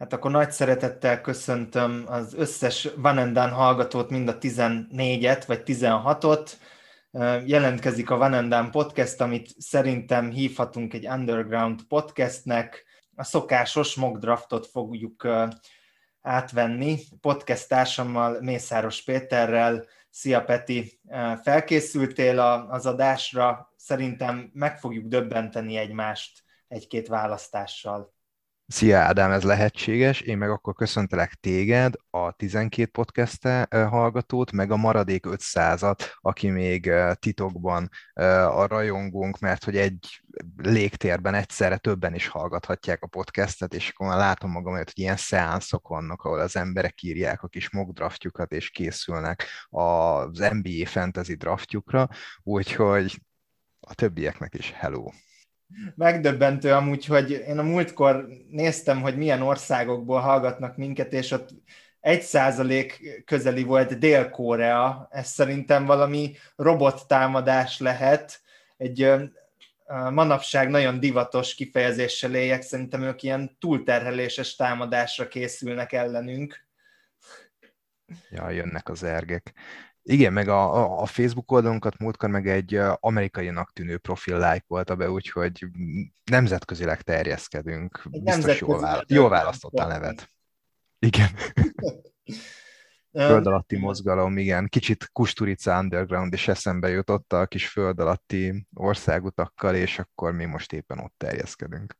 Hát akkor nagy szeretettel köszöntöm az összes Vanendan hallgatót, mind a 14-et vagy 16-ot. Jelentkezik a Vanendan podcast, amit szerintem hívhatunk egy underground podcastnek. A szokásos mock draftot fogjuk átvenni. Podcast társammal, Mészáros Péterrel. Szia Peti, felkészültél az adásra? Szerintem meg fogjuk döbbenteni egymást egy-két választással. Szia Ádám, ez lehetséges. Én meg akkor köszöntelek téged, a 12 podcast hallgatót, meg a maradék 500-at, aki még titokban a rajongunk, mert hogy egy légtérben egyszerre többen is hallgathatják a podcastet, és akkor már látom magam, hogy ilyen szeánszok vannak, ahol az emberek írják a kis mock draftjukat, és készülnek az NBA fantasy draftjukra, úgyhogy a többieknek is hello megdöbbentő amúgy, hogy én a múltkor néztem, hogy milyen országokból hallgatnak minket, és ott egy százalék közeli volt Dél-Korea, ez szerintem valami robottámadás lehet, egy manapság nagyon divatos kifejezéssel éljek, szerintem ők ilyen túlterheléses támadásra készülnek ellenünk. Ja, jönnek az ergek. Igen, meg a, a Facebook oldalunkat múltkor meg egy amerikainak tűnő profil lájkolta be, úgyhogy nemzetközileg terjeszkedünk. Egy Biztos jól, választ, jól választottál nevet. Igen. föld alatti mozgalom, igen. Kicsit Kusturica Underground is eszembe jutott a kis föld alatti országutakkal, és akkor mi most éppen ott terjeszkedünk.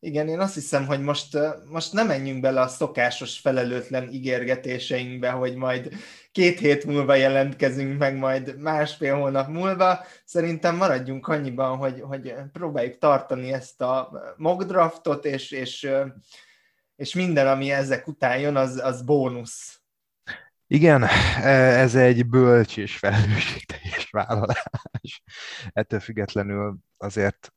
Igen, én azt hiszem, hogy most, most nem menjünk bele a szokásos felelőtlen ígérgetéseinkbe, hogy majd két hét múlva jelentkezünk meg, majd másfél hónap múlva. Szerintem maradjunk annyiban, hogy, hogy próbáljuk tartani ezt a mock draftot, és, és, és minden, ami ezek után jön, az, az bónusz. Igen, ez egy bölcs és felelősségteljes vállalás. Ettől függetlenül azért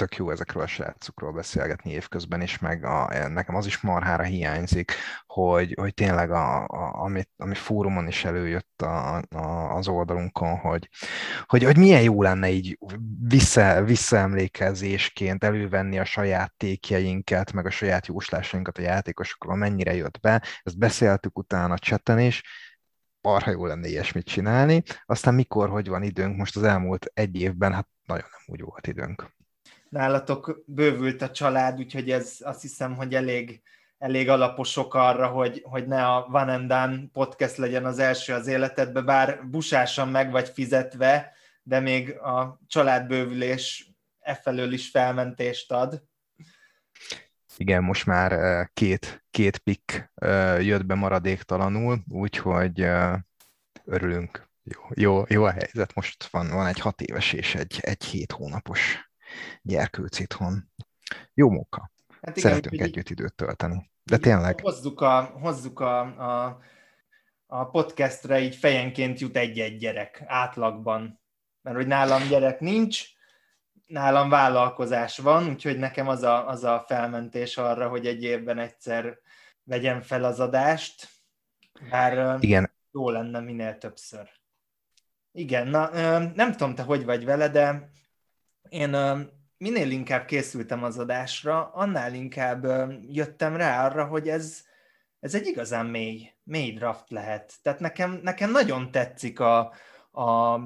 tök jó ezekről a srácokról beszélgetni évközben is, meg a, nekem az is marhára hiányzik, hogy, hogy tényleg a, a, ami, ami fórumon is előjött a, a, az oldalunkon, hogy, hogy, hogy milyen jó lenne így vissza, visszaemlékezésként elővenni a saját tékjeinket, meg a saját jóslásainkat a játékosokról, mennyire jött be. Ezt beszéltük utána a chatten is, arra jó lenne ilyesmit csinálni. Aztán mikor, hogy van időnk, most az elmúlt egy évben, hát nagyon nem úgy volt időnk nálatok bővült a család, úgyhogy ez azt hiszem, hogy elég, elég alaposok arra, hogy, hogy ne a Van and podcast legyen az első az életedbe, bár busásan meg vagy fizetve, de még a családbővülés e felől is felmentést ad. Igen, most már két, két pick jött be maradéktalanul, úgyhogy örülünk. Jó, jó, jó a helyzet. Most van, van egy hat éves és egy, egy hét hónapos gyerkőc itthon. Jó munka. Hát igen, Szeretünk együtt időt tölteni. De tényleg. Hozzuk a, hozzuk a, a, a podcastre így fejenként jut egy-egy gyerek átlagban. Mert hogy nálam gyerek nincs, nálam vállalkozás van, úgyhogy nekem az a, az a felmentés arra, hogy egy évben egyszer vegyem fel az adást, bár Igen. jó lenne minél többször. Igen, na nem tudom, te hogy vagy vele, de én minél inkább készültem az adásra, annál inkább jöttem rá arra, hogy ez, ez egy igazán mély, mély draft lehet. Tehát nekem, nekem nagyon tetszik a, a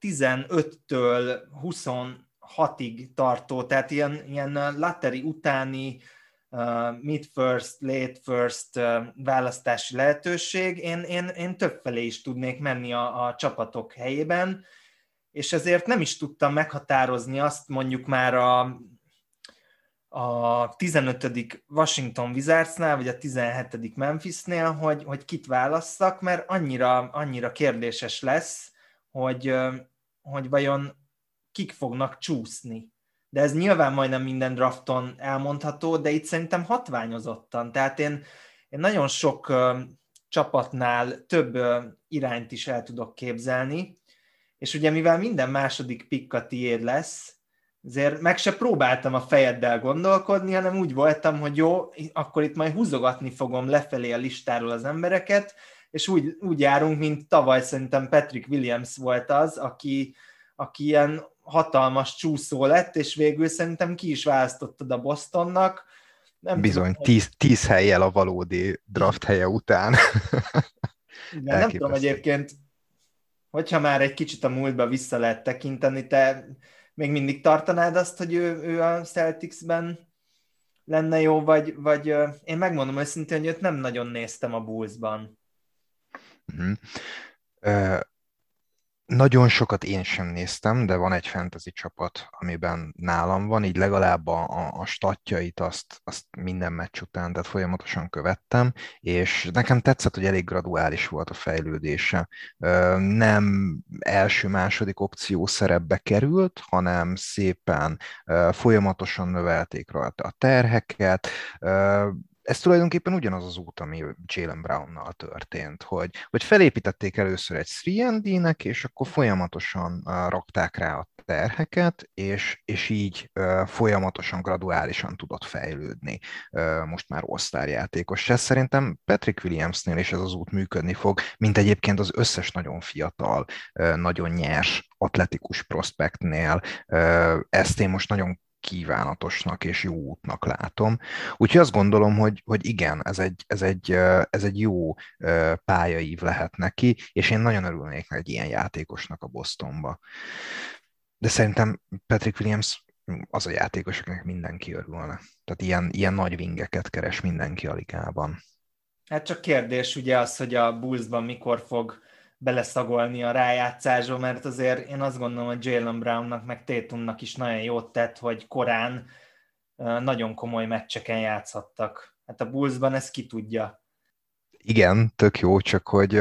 15-től 26-ig tartó, tehát ilyen, ilyen lateri utáni uh, mid first, late first uh, választási lehetőség. Én, én, én többfelé is tudnék menni a, a csapatok helyében, és ezért nem is tudtam meghatározni azt mondjuk már a, a 15. Washington Wizardsnál, vagy a 17. Memphisnél, hogy, hogy kit válasszak, mert annyira, annyira kérdéses lesz, hogy, hogy vajon kik fognak csúszni. De ez nyilván majdnem minden drafton elmondható, de itt szerintem hatványozottan. Tehát én, én nagyon sok csapatnál több irányt is el tudok képzelni, és ugye mivel minden második pikka tiéd lesz, ezért meg se próbáltam a fejeddel gondolkodni, hanem úgy voltam, hogy jó, akkor itt majd húzogatni fogom lefelé a listáról az embereket, és úgy, úgy járunk, mint tavaly szerintem Patrick Williams volt az, aki, aki ilyen hatalmas csúszó lett, és végül szerintem ki is választottad a Bostonnak, Nem Bizony, tudom, tíz, tíz helyjel a valódi draft helye után. Igen, nem tudom egyébként, hogyha már egy kicsit a múltba vissza lehet tekinteni, te még mindig tartanád azt, hogy ő, ő a Celticsben lenne jó, vagy, vagy én megmondom őszintén, hogy őt nem nagyon néztem a Bullsban. Uh-huh. Uh, nagyon sokat én sem néztem, de van egy fantasy csapat, amiben nálam van, így legalább a, a, statjait azt, azt minden meccs után, tehát folyamatosan követtem, és nekem tetszett, hogy elég graduális volt a fejlődése. Nem első-második opció szerepbe került, hanem szépen folyamatosan növelték rajta a terheket, ez tulajdonképpen ugyanaz az út, ami Jalen Brownnal történt, hogy, hogy felépítették először egy 3D-nek, és akkor folyamatosan uh, rakták rá a terheket, és, és így uh, folyamatosan, graduálisan tudott fejlődni. Uh, most már all játékos. Ez szerintem Patrick Williamsnél is ez az út működni fog, mint egyébként az összes nagyon fiatal, uh, nagyon nyers atletikus prospektnél. Uh, ezt én most nagyon kívánatosnak és jó útnak látom. Úgyhogy azt gondolom, hogy, hogy igen, ez egy, ez, egy, ez egy jó pályaív lehet neki, és én nagyon örülnék egy ilyen játékosnak a Bostonba. De szerintem Patrick Williams az a játékos, akinek mindenki örülne. Tehát ilyen, ilyen nagy vingeket keres mindenki a ligában. Hát csak kérdés ugye az, hogy a Bullsban mikor fog beleszagolni a rájátszásba, mert azért én azt gondolom, hogy Jalen Brownnak meg Tatumnak is nagyon jót tett, hogy korán nagyon komoly meccseken játszhattak. Hát a Bullsban ezt ki tudja. Igen, tök jó, csak hogy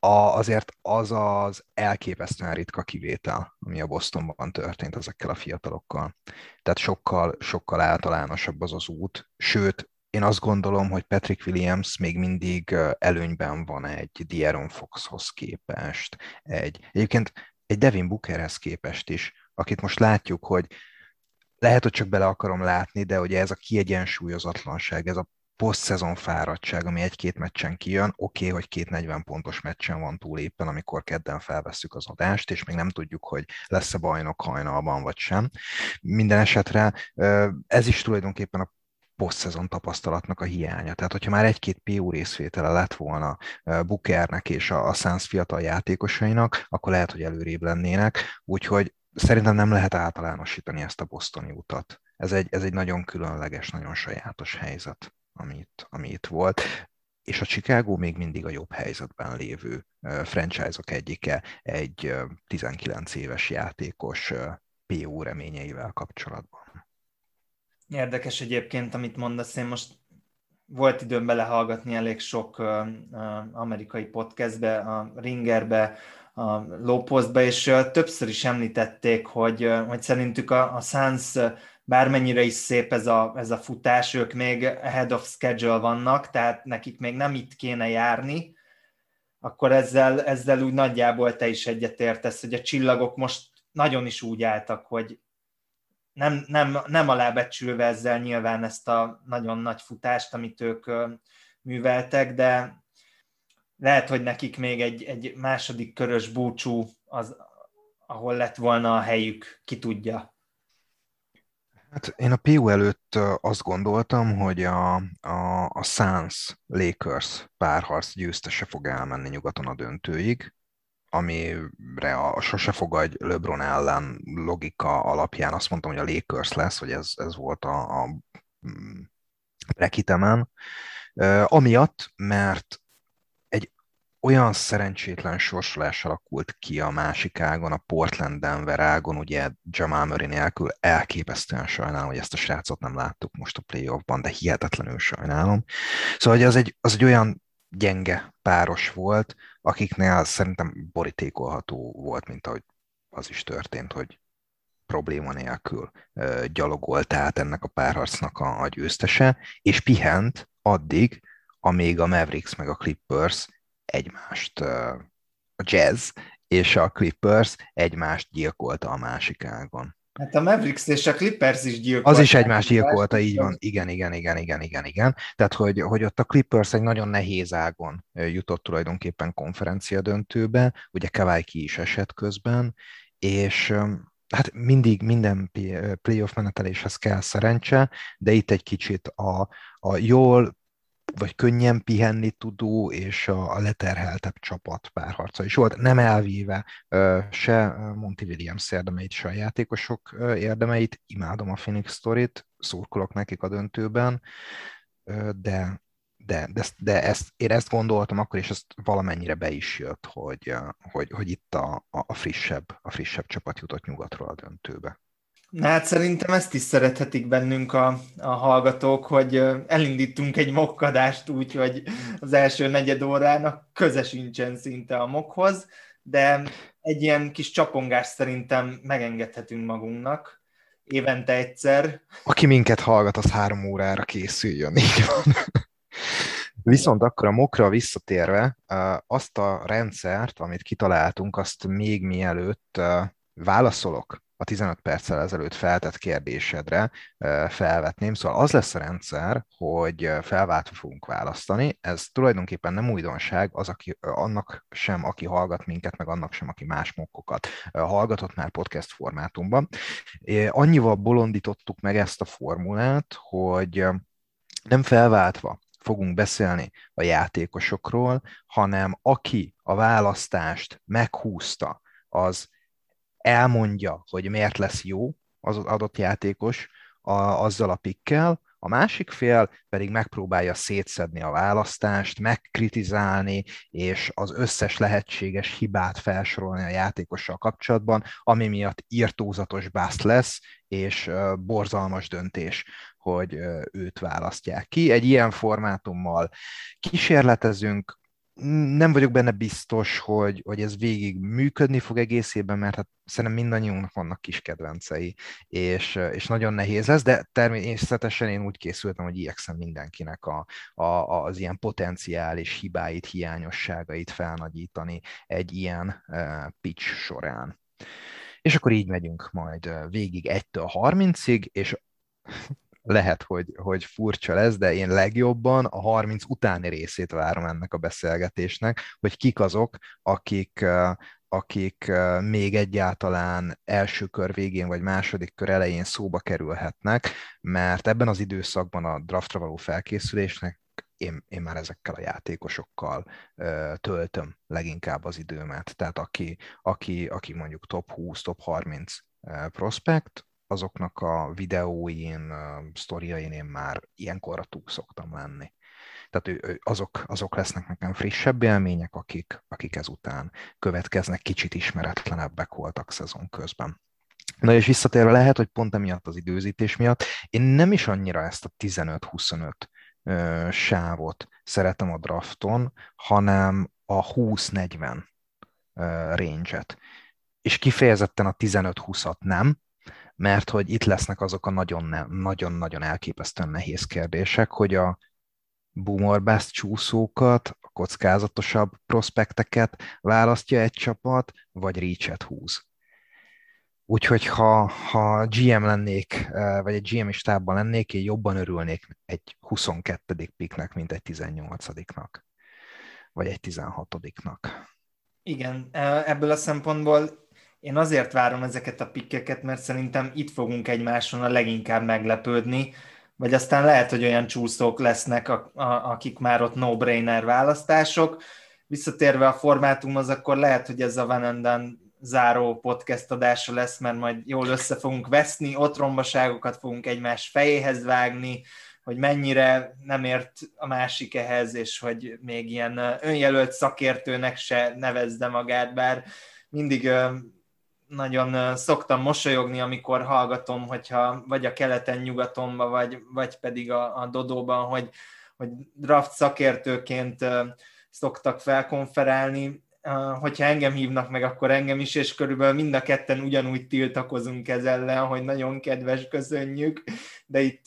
a, azért az az elképesztően ritka kivétel, ami a Bostonban történt ezekkel a fiatalokkal. Tehát sokkal, sokkal általánosabb az az út, sőt, én azt gondolom, hogy Patrick Williams még mindig előnyben van egy Dieron Foxhoz képest, egy, egyébként egy Devin Bookerhez képest is, akit most látjuk, hogy lehet, hogy csak bele akarom látni, de ugye ez a kiegyensúlyozatlanság, ez a poszt-szezon fáradtság, ami egy-két meccsen kijön, oké, okay, hogy két 40 pontos meccsen van túl éppen, amikor kedden felvesszük az adást, és még nem tudjuk, hogy lesz-e bajnok hajnalban, vagy sem. Minden esetre ez is tulajdonképpen a posztszezon tapasztalatnak a hiánya. Tehát, hogyha már egy-két PU részvétele lett volna Bukernek és a, a fiatal játékosainak, akkor lehet, hogy előrébb lennének, úgyhogy szerintem nem lehet általánosítani ezt a bosztoni utat. Ez egy, ez egy nagyon különleges, nagyon sajátos helyzet, ami itt, ami itt volt és a Chicago még mindig a jobb helyzetben lévő franchise-ok egyike egy 19 éves játékos PO reményeivel kapcsolatban. Érdekes egyébként, amit mondasz, én most volt időm belehallgatni elég sok uh, amerikai podcastbe, a Ringerbe, a Lowpostbe, és uh, többször is említették, hogy, uh, hogy szerintük a, a Suns bármennyire is szép ez a, ez a futás, ők még ahead of schedule vannak, tehát nekik még nem itt kéne járni, akkor ezzel, ezzel úgy nagyjából te is egyetértesz, hogy a csillagok most nagyon is úgy álltak, hogy nem, nem, nem alábecsülve ezzel nyilván ezt a nagyon nagy futást, amit ők műveltek, de lehet, hogy nekik még egy, egy második körös búcsú, az, ahol lett volna a helyük, ki tudja. Hát én a PU előtt azt gondoltam, hogy a, a, a Suns Lakers párharc győztese fog elmenni nyugaton a döntőig, amire a sose fogadj LeBron ellen logika alapján azt mondtam, hogy a Lakers lesz, hogy ez, ez volt a, a rekitemen. Uh, amiatt, mert egy olyan szerencsétlen sorsolás alakult ki a másik ágon, a Portland-Denver ágon, ugye Jamal Murray nélkül elképesztően sajnálom, hogy ezt a srácot nem láttuk most a playoffban, de hihetetlenül sajnálom. Szóval hogy az egy, az egy olyan gyenge páros volt, akiknél szerintem borítékolható volt, mint ahogy az is történt, hogy probléma nélkül gyalogolt át ennek a párharcnak a, a győztese, és pihent addig, amíg a Mavericks meg a Clippers egymást, a Jazz és a Clippers egymást gyilkolta a másik ágon. Hát a Mavericks és a Clippers is gyilkolta. Az is egymást gyilkolta, így van. Igen, igen, igen, igen, igen, igen. Tehát, hogy, hogy ott a Clippers egy nagyon nehéz ágon jutott tulajdonképpen konferencia döntőbe, ugye Kawai ki is esett közben, és hát mindig minden playoff meneteléshez kell szerencse, de itt egy kicsit a, a jól vagy könnyen pihenni tudó és a, a leterheltebb csapat párharca is volt, nem elvíve se Monty Williams érdemeit, se a játékosok érdemeit, imádom a Phoenix Story-t, szurkolok nekik a döntőben, de, de, de, de ezt, én ezt gondoltam akkor, és ezt valamennyire be is jött, hogy, hogy, hogy itt a, a, frissebb, a frissebb csapat jutott nyugatról a döntőbe. Na hát szerintem ezt is szerethetik bennünk a, a hallgatók, hogy elindítunk egy mokkadást úgy, hogy az első negyed órának köze sincsen szinte a mokhoz, de egy ilyen kis csapongást szerintem megengedhetünk magunknak évente egyszer. Aki minket hallgat, az három órára készüljön, így van. Viszont akkor a mokra visszatérve, azt a rendszert, amit kitaláltunk, azt még mielőtt válaszolok a 15 perccel ezelőtt feltett kérdésedre felvetném. Szóval az lesz a rendszer, hogy felváltva fogunk választani. Ez tulajdonképpen nem újdonság, az aki, annak sem, aki hallgat minket, meg annak sem, aki más mokkokat hallgatott már podcast formátumban. Annyival bolondítottuk meg ezt a formulát, hogy nem felváltva fogunk beszélni a játékosokról, hanem aki a választást meghúzta, az elmondja, hogy miért lesz jó az adott játékos a, azzal a pikkel, a másik fél pedig megpróbálja szétszedni a választást, megkritizálni, és az összes lehetséges hibát felsorolni a játékossal kapcsolatban, ami miatt írtózatos bászt lesz, és borzalmas döntés, hogy őt választják ki. Egy ilyen formátummal kísérletezünk, nem vagyok benne biztos, hogy, hogy ez végig működni fog egészében, mert hát szerintem mindannyiunknak vannak kis kedvencei, és, és nagyon nehéz lesz, de természetesen én úgy készültem, hogy igyekszem mindenkinek a, a, az ilyen potenciális hibáit, hiányosságait felnagyítani egy ilyen uh, pitch során. És akkor így megyünk majd végig 1-től 30-ig, és lehet, hogy, hogy furcsa lesz, de én legjobban a 30 utáni részét várom ennek a beszélgetésnek, hogy kik azok, akik, akik még egyáltalán első kör végén vagy második kör elején szóba kerülhetnek, mert ebben az időszakban a draftra való felkészülésnek én, én már ezekkel a játékosokkal ö, töltöm leginkább az időmet. Tehát aki, aki, aki mondjuk top 20, top 30 prospekt, azoknak a videóin, sztoriain én már ilyenkorra túl szoktam lenni. Tehát azok, azok lesznek nekem frissebb élmények, akik, akik ezután következnek, kicsit ismeretlenebbek voltak szezon közben. Na és visszatérve lehet, hogy pont emiatt az időzítés miatt én nem is annyira ezt a 15-25 ö, sávot szeretem a drafton, hanem a 20-40 range-et. És kifejezetten a 15-20-at nem, mert hogy itt lesznek azok a nagyon-nagyon elképesztően nehéz kérdések, hogy a boomer bust csúszókat, a kockázatosabb prospekteket választja egy csapat, vagy reach húz. Úgyhogy ha, ha GM lennék, eh, vagy egy GM stábban lennék, én jobban örülnék egy 22. piknek, mint egy 18-nak, vagy egy 16-nak. Igen, e, ebből a szempontból én azért várom ezeket a pikkeket, mert szerintem itt fogunk egymáson a leginkább meglepődni, vagy aztán lehet, hogy olyan csúszók lesznek, a, a, akik már ott no-brainer választások. Visszatérve a formátumhoz, akkor lehet, hogy ez a Van Enden záró podcast adása lesz, mert majd jól össze fogunk veszni, ott rombaságokat fogunk egymás fejéhez vágni, hogy mennyire nem ért a másik ehhez, és hogy még ilyen önjelölt szakértőnek se nevezde magát, bár mindig nagyon szoktam mosolyogni, amikor hallgatom, hogyha vagy a keleten-nyugatonban, vagy, vagy pedig a, a Dodóban, hogy, hogy draft szakértőként szoktak felkonferálni, hogyha engem hívnak meg, akkor engem is, és körülbelül mind a ketten ugyanúgy tiltakozunk ez ellen, hogy nagyon kedves, köszönjük, de itt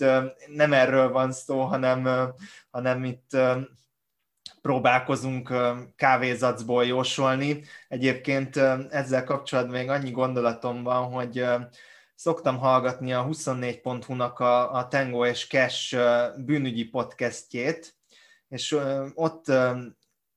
nem erről van szó, hanem, hanem itt próbálkozunk kávézacból jósolni. Egyébként ezzel kapcsolatban még annyi gondolatom van, hogy szoktam hallgatni a 24.hu-nak a, a Tango és Cash bűnügyi podcastjét, és ott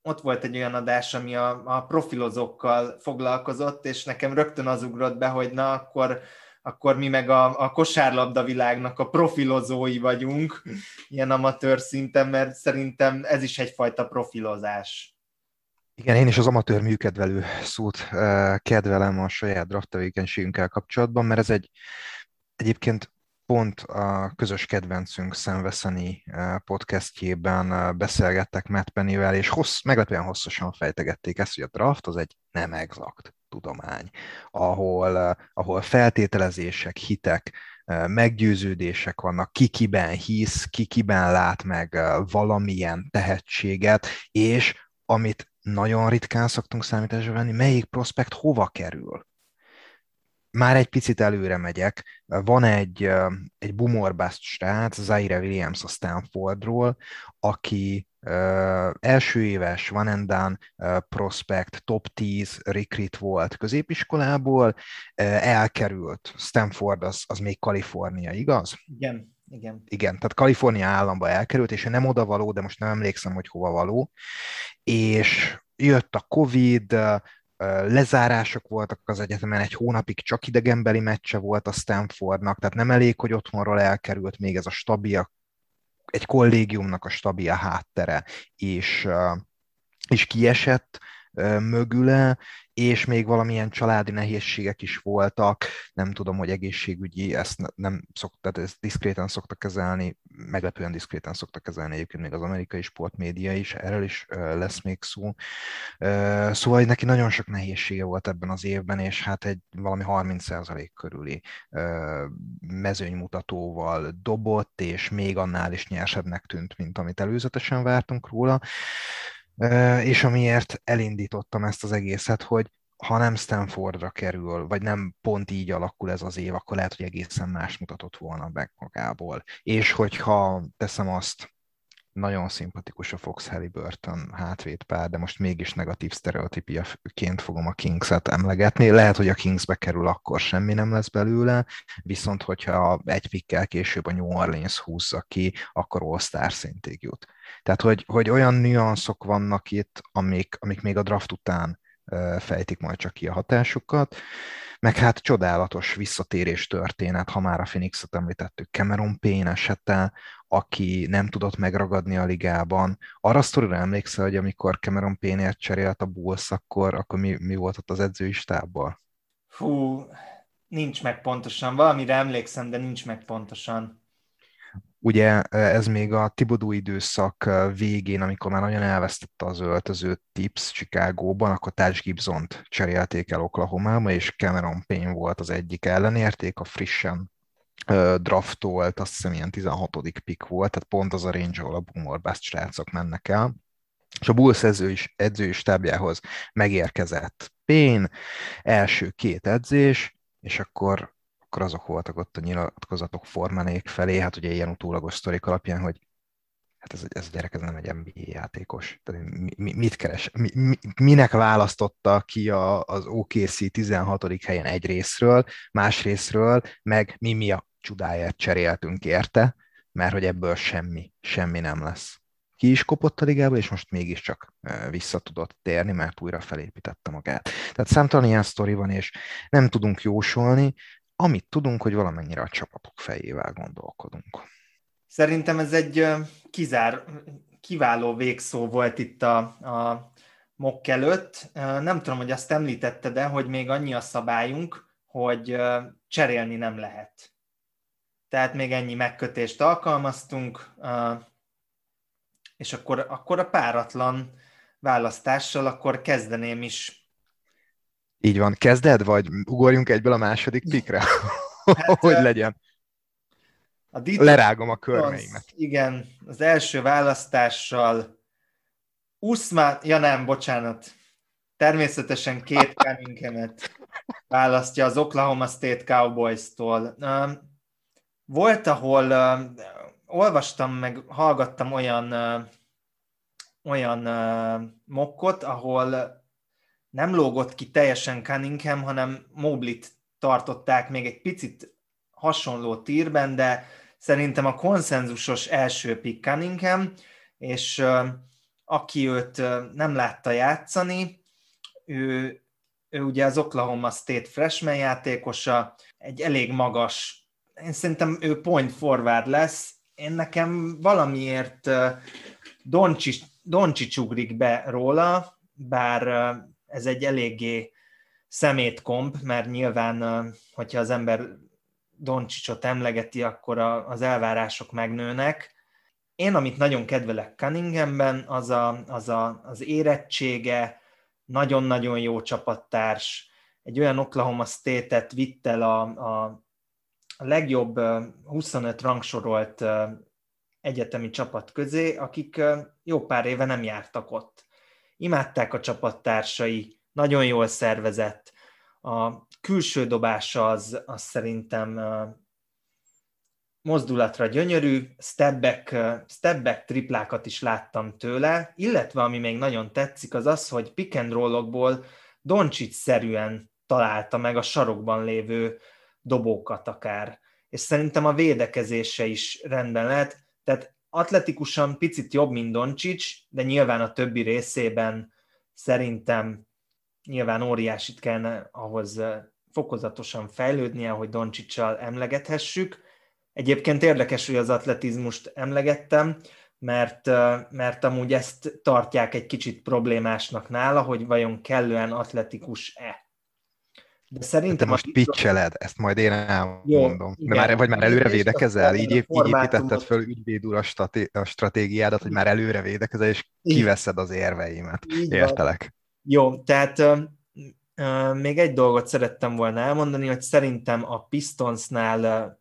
ott volt egy olyan adás, ami a, a profilozókkal foglalkozott, és nekem rögtön az ugrott be, hogy na, akkor, akkor mi meg a, a kosárlabda világnak a profilozói vagyunk, ilyen amatőr szinten, mert szerintem ez is egyfajta profilozás. Igen, én is az amatőr műkedvelő szót uh, kedvelem a saját draft tevékenységünkkel kapcsolatban, mert ez egy egyébként pont a közös kedvencünk Szemveszeni eh, podcastjében eh, beszélgettek Matt Pennyvel, és hossz, meglepően hosszasan fejtegették ezt, hogy a draft az egy nem exakt tudomány, ahol, eh, ahol feltételezések, hitek, meggyőződések vannak, ki kiben hisz, ki kiben lát meg valamilyen tehetséget, és amit nagyon ritkán szoktunk számításra venni, melyik prospekt hova kerül már egy picit előre megyek. Van egy, egy bumorbászt srác, Zaire Williams a Stanfordról, aki első éves Van uh, prospect, top 10 recruit volt középiskolából, elkerült. Stanford az, az még Kalifornia, igaz? Igen. Igen. Igen, tehát Kalifornia államba elkerült, és nem oda való, de most nem emlékszem, hogy hova való. És jött a Covid, lezárások voltak az egyetemen, egy hónapig csak idegenbeli meccse volt a Stanfordnak, tehát nem elég, hogy otthonról elkerült még ez a stabil, egy kollégiumnak a stabil háttere, és, és kiesett mögüle, és még valamilyen családi nehézségek is voltak, nem tudom, hogy egészségügyi, ezt nem szokta, tehát ezt diszkréten szokta kezelni, meglepően diszkréten szokta kezelni egyébként még az amerikai sportmédia is, erről is lesz még szó. Szóval neki nagyon sok nehézsége volt ebben az évben, és hát egy valami 30% körüli mezőnymutatóval dobott, és még annál is nyersebbnek tűnt, mint amit előzetesen vártunk róla és amiért elindítottam ezt az egészet, hogy ha nem Stanfordra kerül, vagy nem pont így alakul ez az év, akkor lehet, hogy egészen más mutatott volna meg magából. És hogyha teszem azt, nagyon szimpatikus a Fox Halliburton hátvédpár, de most mégis negatív sztereotípiaként fogom a Kings-et emlegetni. Lehet, hogy a Kingsbe kerül, akkor semmi nem lesz belőle, viszont hogyha egy pikkel később a New Orleans húzza ki, akkor All-Star szintig jut. Tehát, hogy, hogy olyan nüanszok vannak itt, amik, amik még a draft után fejtik majd csak ki a hatásukat, meg hát csodálatos visszatérés történet, ha már a Phoenix-et említettük, Cameron Payne esete, aki nem tudott megragadni a ligában. Arra sztorira emlékszel, hogy amikor Cameron Payne-ért cserélt a Bulls, akkor, akkor mi, mi volt ott az edzői stábban? Fú, nincs meg pontosan. Valamire emlékszem, de nincs meg pontosan. Ugye ez még a Tibodó időszak végén, amikor már nagyon elvesztette az öltöző Tips Chicagóban, akkor Taj gibson cserélték el Oklahoma-ba, és Cameron Payne volt az egyik ellenérték, a frissen draftolt, azt hiszem ilyen 16. pick volt, tehát pont az a range, ahol a Boomer Bust srácok mennek el. És a Bulls edző edzői stábjához megérkezett Payne, első két edzés, és akkor akkor azok voltak ott a nyilatkozatok formánék felé, hát ugye ilyen utólagos sztorik alapján, hogy hát ez, ez a gyerek ez nem egy NBA játékos. Tehát mi, mit keres? Mi, mi, minek választotta ki a, az OKC 16. helyen egy részről, más részről, meg mi mi a csodáját cseréltünk érte, mert hogy ebből semmi, semmi nem lesz. Ki is kopott a ligába, és most mégiscsak vissza tudott térni, mert újra felépítette magát. Tehát számtalan ilyen sztori van, és nem tudunk jósolni, amit tudunk, hogy valamennyire a csapatok fejével gondolkodunk. Szerintem ez egy kizár, kiváló végszó volt itt a, a mok előtt. Nem tudom, hogy azt említette, de hogy még annyi a szabályunk, hogy cserélni nem lehet. Tehát még ennyi megkötést alkalmaztunk, és akkor, akkor a páratlan választással akkor kezdeném is így van. Kezded, vagy ugorjunk egyből a második pikre? Hát, hogy legyen? A Detroit Lerágom a körmeimet. Igen, az első választással Usman, ja nem, bocsánat, természetesen két Cunninghamet választja az Oklahoma State Cowboys-tól. Volt, ahol olvastam, meg hallgattam olyan, olyan mokkot, ahol nem lógott ki teljesen Cunningham, hanem Moblit tartották még egy picit hasonló tírben, de szerintem a konszenzusos első pick Cunningham, és aki őt nem látta játszani, ő, ő ugye az Oklahoma State freshman játékosa, egy elég magas, én szerintem ő point forward lesz, én nekem valamiért Doncsics, ugrik be róla, bár ez egy eléggé szemétkomp, mert nyilván, hogyha az ember Doncsicsot emlegeti, akkor az elvárások megnőnek. Én, amit nagyon kedvelek Cunninghamben, az, a, az a, az érettsége, nagyon-nagyon jó csapattárs, egy olyan Oklahoma State-et vitt el a, a, a legjobb 25 rangsorolt egyetemi csapat közé, akik jó pár éve nem jártak ott. Imádták a csapattársai, nagyon jól szervezett, a külső dobása az, az szerintem mozdulatra gyönyörű, stepback, stepback triplákat is láttam tőle, illetve ami még nagyon tetszik, az az, hogy pick and rollokból Doncsics-szerűen találta meg a sarokban lévő dobókat akár. És szerintem a védekezése is rendben lehet. Tehát atletikusan picit jobb, mint Doncsics, de nyilván a többi részében szerintem nyilván óriásit kellene ahhoz fokozatosan fejlődnie, hogy Doncsicsal emlegethessük. Egyébként érdekes, hogy az atletizmust emlegettem, mert, mert amúgy ezt tartják egy kicsit problémásnak nála, hogy vajon kellően atletikus-e. De szerintem... Te most pitcheled, ezt majd én elmondom. Jó, De már, vagy már előre védekezel? Így, így építetted föl ügyvéd úr a, a stratégiádat, hogy már előre védekezel, és kiveszed az érveimet. Így Értelek. Van. Jó, tehát uh, még egy dolgot szerettem volna elmondani, hogy szerintem a Pistonsnál uh,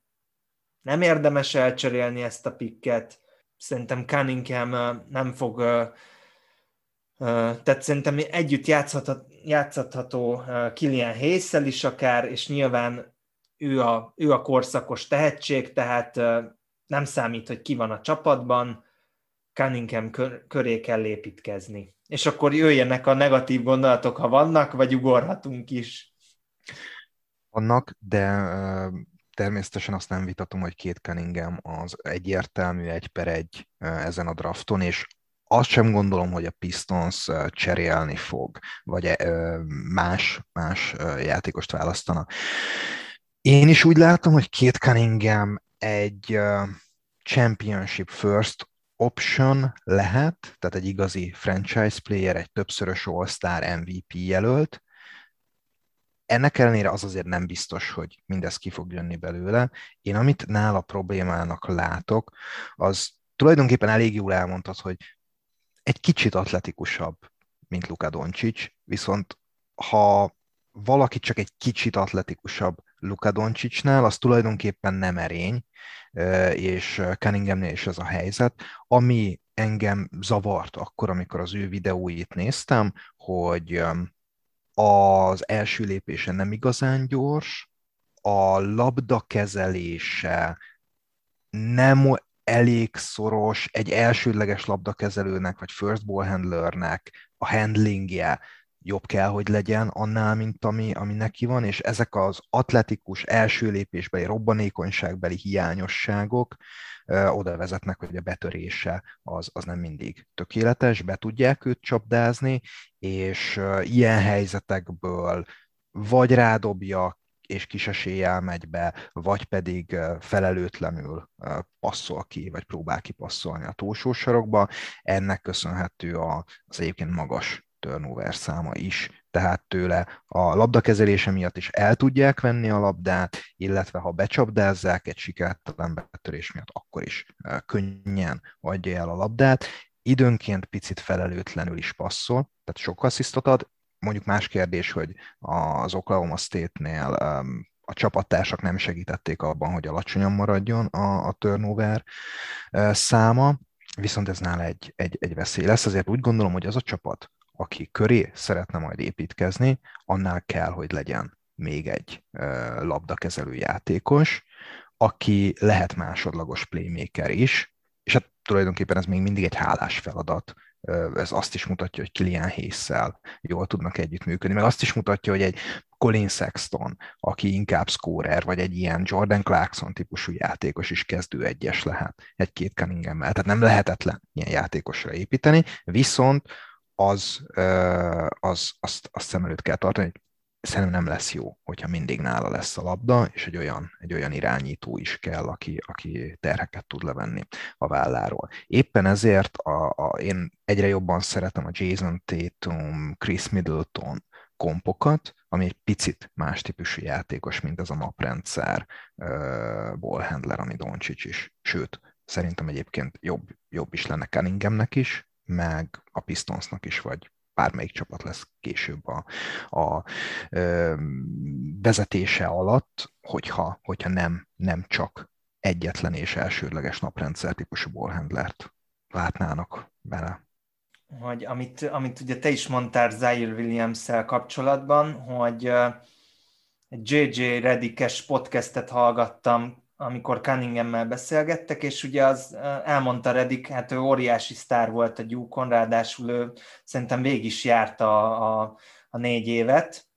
nem érdemes elcserélni ezt a pikket, szerintem Cunningham uh, nem fog, uh, tehát szerintem együtt játszhat, játszhatható Kilian hayes is akár, és nyilván ő a, ő a korszakos tehetség, tehát nem számít, hogy ki van a csapatban, Cunningham kör, köré kell építkezni. És akkor jöjjenek a negatív gondolatok, ha vannak, vagy ugorhatunk is. Vannak, de természetesen azt nem vitatom, hogy két Cunningham az egyértelmű egy per egy ezen a drafton, és azt sem gondolom, hogy a Pistons cserélni fog, vagy más, más játékost választana. Én is úgy látom, hogy két Cunningham egy championship first option lehet, tehát egy igazi franchise player, egy többszörös All-Star MVP jelölt. Ennek ellenére az azért nem biztos, hogy mindez ki fog jönni belőle. Én amit nála problémának látok, az tulajdonképpen elég jól elmondtad, hogy egy kicsit atletikusabb, mint Luka Doncic, viszont ha valaki csak egy kicsit atletikusabb Luka Doncicnál, az tulajdonképpen nem erény, és Cunninghamnél is ez a helyzet, ami engem zavart akkor, amikor az ő videóit néztem, hogy az első lépése nem igazán gyors, a labda kezelése nem elég szoros egy elsődleges labdakezelőnek, vagy first ball handlernek a handlingje jobb kell, hogy legyen annál, mint ami, ami neki van, és ezek az atletikus első lépésbeli robbanékonyságbeli hiányosságok ö, oda vezetnek, hogy a betörése az, az nem mindig tökéletes, be tudják őt csapdázni, és ö, ilyen helyzetekből vagy rádobja, és kis eséllyel megy be, vagy pedig felelőtlenül passzol ki, vagy próbál kipasszolni a túlsó sarokba. Ennek köszönhető az egyébként magas turnover száma is, tehát tőle a labdakezelése miatt is el tudják venni a labdát, illetve ha becsapdázzák egy sikertelen betörés miatt, akkor is könnyen adja el a labdát. Időnként picit felelőtlenül is passzol, tehát sok asszisztot ad, mondjuk más kérdés, hogy az Oklahoma State-nél a csapattársak nem segítették abban, hogy alacsonyan maradjon a, a turnover száma, viszont ez nála egy, egy, egy veszély lesz. Azért úgy gondolom, hogy az a csapat, aki köré szeretne majd építkezni, annál kell, hogy legyen még egy labdakezelő játékos, aki lehet másodlagos playmaker is, és hát tulajdonképpen ez még mindig egy hálás feladat. Ez azt is mutatja, hogy Kilian Hésszel jól tudnak együttműködni, meg azt is mutatja, hogy egy Colin Sexton, aki inkább scorer, vagy egy ilyen Jordan Clarkson típusú játékos is kezdő egyes lehet egy-két Cunningham-mel. Tehát nem lehetetlen ilyen játékosra építeni, viszont az, az, azt, azt szem előtt kell tartani, hogy szerintem nem lesz jó, hogyha mindig nála lesz a labda, és egy olyan, egy olyan irányító is kell, aki, aki terheket tud levenni a válláról. Éppen ezért a, a, én egyre jobban szeretem a Jason Tatum, Chris Middleton kompokat, ami egy picit más típusú játékos, mint ez a naprendszer uh, ballhandler, ami Doncsics is. Sőt, szerintem egyébként jobb, jobb is lenne Cunninghamnek is, meg a Pistonsnak is, vagy bármelyik csapat lesz később a, a ö, vezetése alatt, hogyha, hogyha nem, nem csak egyetlen és elsődleges naprendszer típusú ballhandlert látnának bele. Hogy amit, amit ugye te is mondtál Zaire williams kapcsolatban, hogy egy JJ Redikes podcastet hallgattam amikor Cunningham-mel beszélgettek, és ugye az elmondta Redik, hát ő óriási sztár volt a gyúkon, ráadásul ő szerintem végig is járta a, a, a négy évet,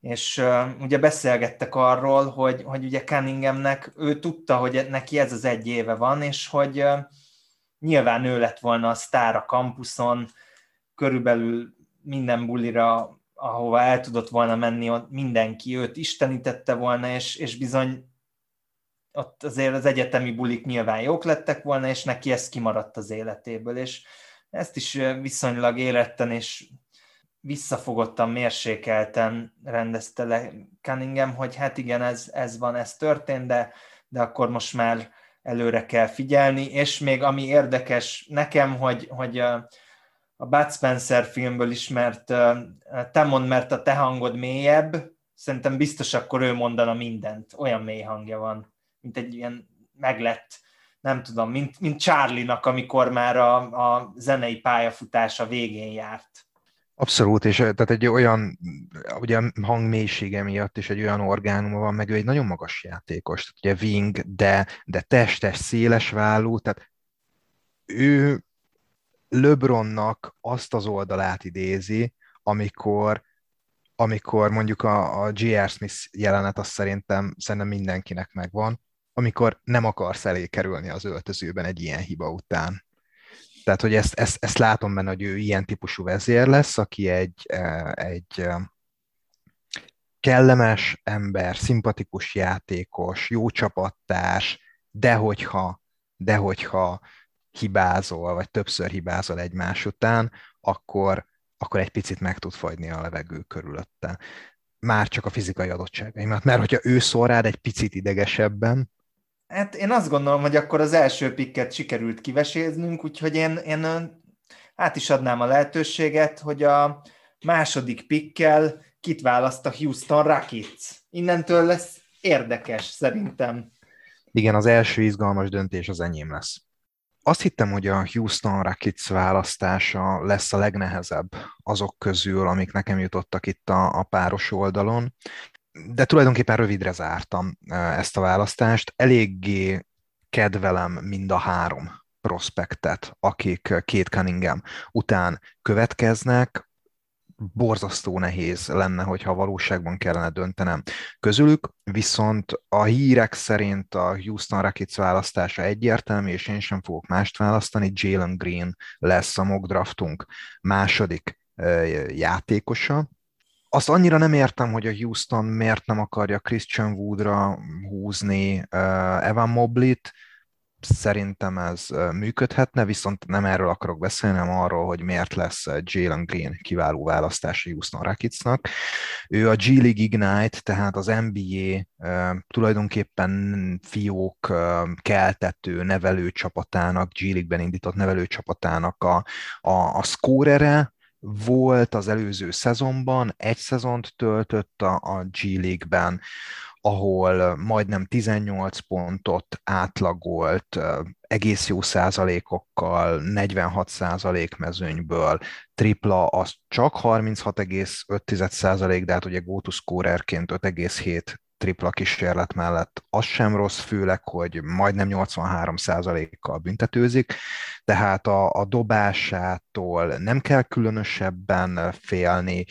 és uh, ugye beszélgettek arról, hogy, hogy ugye Cunninghamnek, ő tudta, hogy neki ez az egy éve van, és hogy uh, nyilván ő lett volna a sztár a kampuszon, körülbelül minden bulira, ahova el tudott volna menni, ott mindenki őt istenítette volna, és, és bizony ott azért az egyetemi bulik nyilván jók lettek volna, és neki ez kimaradt az életéből, és ezt is viszonylag éretten és visszafogottan, mérsékelten rendezte le Cunningham, hogy hát igen, ez, ez van, ez történt, de, de akkor most már előre kell figyelni, és még ami érdekes nekem, hogy, hogy a, a Bud Spencer filmből ismert te mond, mert a te hangod mélyebb, szerintem biztos akkor ő mondana mindent, olyan mély hangja van mint egy ilyen meglett, nem tudom, mint, mint Charlie-nak, amikor már a, a zenei pályafutása végén járt. Abszolút, és tehát egy olyan, ugye hangmélysége miatt is egy olyan orgánuma van, meg ő egy nagyon magas játékos, tehát ugye wing, de, de testes, széles vállú, tehát ő LeBronnak azt az oldalát idézi, amikor amikor mondjuk a, a G.R. Smith jelenet, azt szerintem, szerintem mindenkinek megvan, amikor nem akarsz elé kerülni az öltözőben egy ilyen hiba után. Tehát, hogy ezt, ezt, ezt látom benne, hogy ő ilyen típusú vezér lesz, aki egy, e, egy e, kellemes ember, szimpatikus játékos, jó csapattárs, de hogyha, de hogyha hibázol, vagy többször hibázol egymás után, akkor, akkor egy picit meg tud fagyni a levegő körülötte. Már csak a fizikai adottságaimat. Mert hogyha ő szól rád egy picit idegesebben, Hát én azt gondolom, hogy akkor az első pikket sikerült kiveséznünk, úgyhogy én, én át is adnám a lehetőséget, hogy a második pikkel kit választ a Houston Rockets. Innentől lesz érdekes szerintem. Igen, az első izgalmas döntés az enyém lesz. Azt hittem, hogy a Houston Rockets választása lesz a legnehezebb azok közül, amik nekem jutottak itt a, a páros oldalon, de tulajdonképpen rövidre zártam ezt a választást. Eléggé kedvelem mind a három prospektet, akik két Cunningham után következnek, borzasztó nehéz lenne, hogyha valóságban kellene döntenem közülük, viszont a hírek szerint a Houston Rockets választása egyértelmű, és én sem fogok mást választani, Jalen Green lesz a mock draftunk második játékosa, azt annyira nem értem, hogy a Houston miért nem akarja Christian Woodra húzni uh, Evan Moblit, szerintem ez működhetne, viszont nem erről akarok beszélni, hanem arról, hogy miért lesz Jalen Green kiváló választás Houston Rocketsnak. Ő a G League Ignite, tehát az NBA tulajdonképpen fiók keltető nevelő csapatának, G League-ben indított nevelő csapatának a, a, a scorere, volt az előző szezonban, egy szezont töltött a, a G League-ben, ahol majdnem 18 pontot átlagolt, egész jó százalékokkal, 46 százalék mezőnyből, tripla az csak 36,5 százalék, de hát ugye go to scorerként 5,7 tripla kísérlet mellett. Az sem rossz, főleg, hogy majdnem 83%-kal büntetőzik, tehát a, a dobásától nem kell különösebben félni,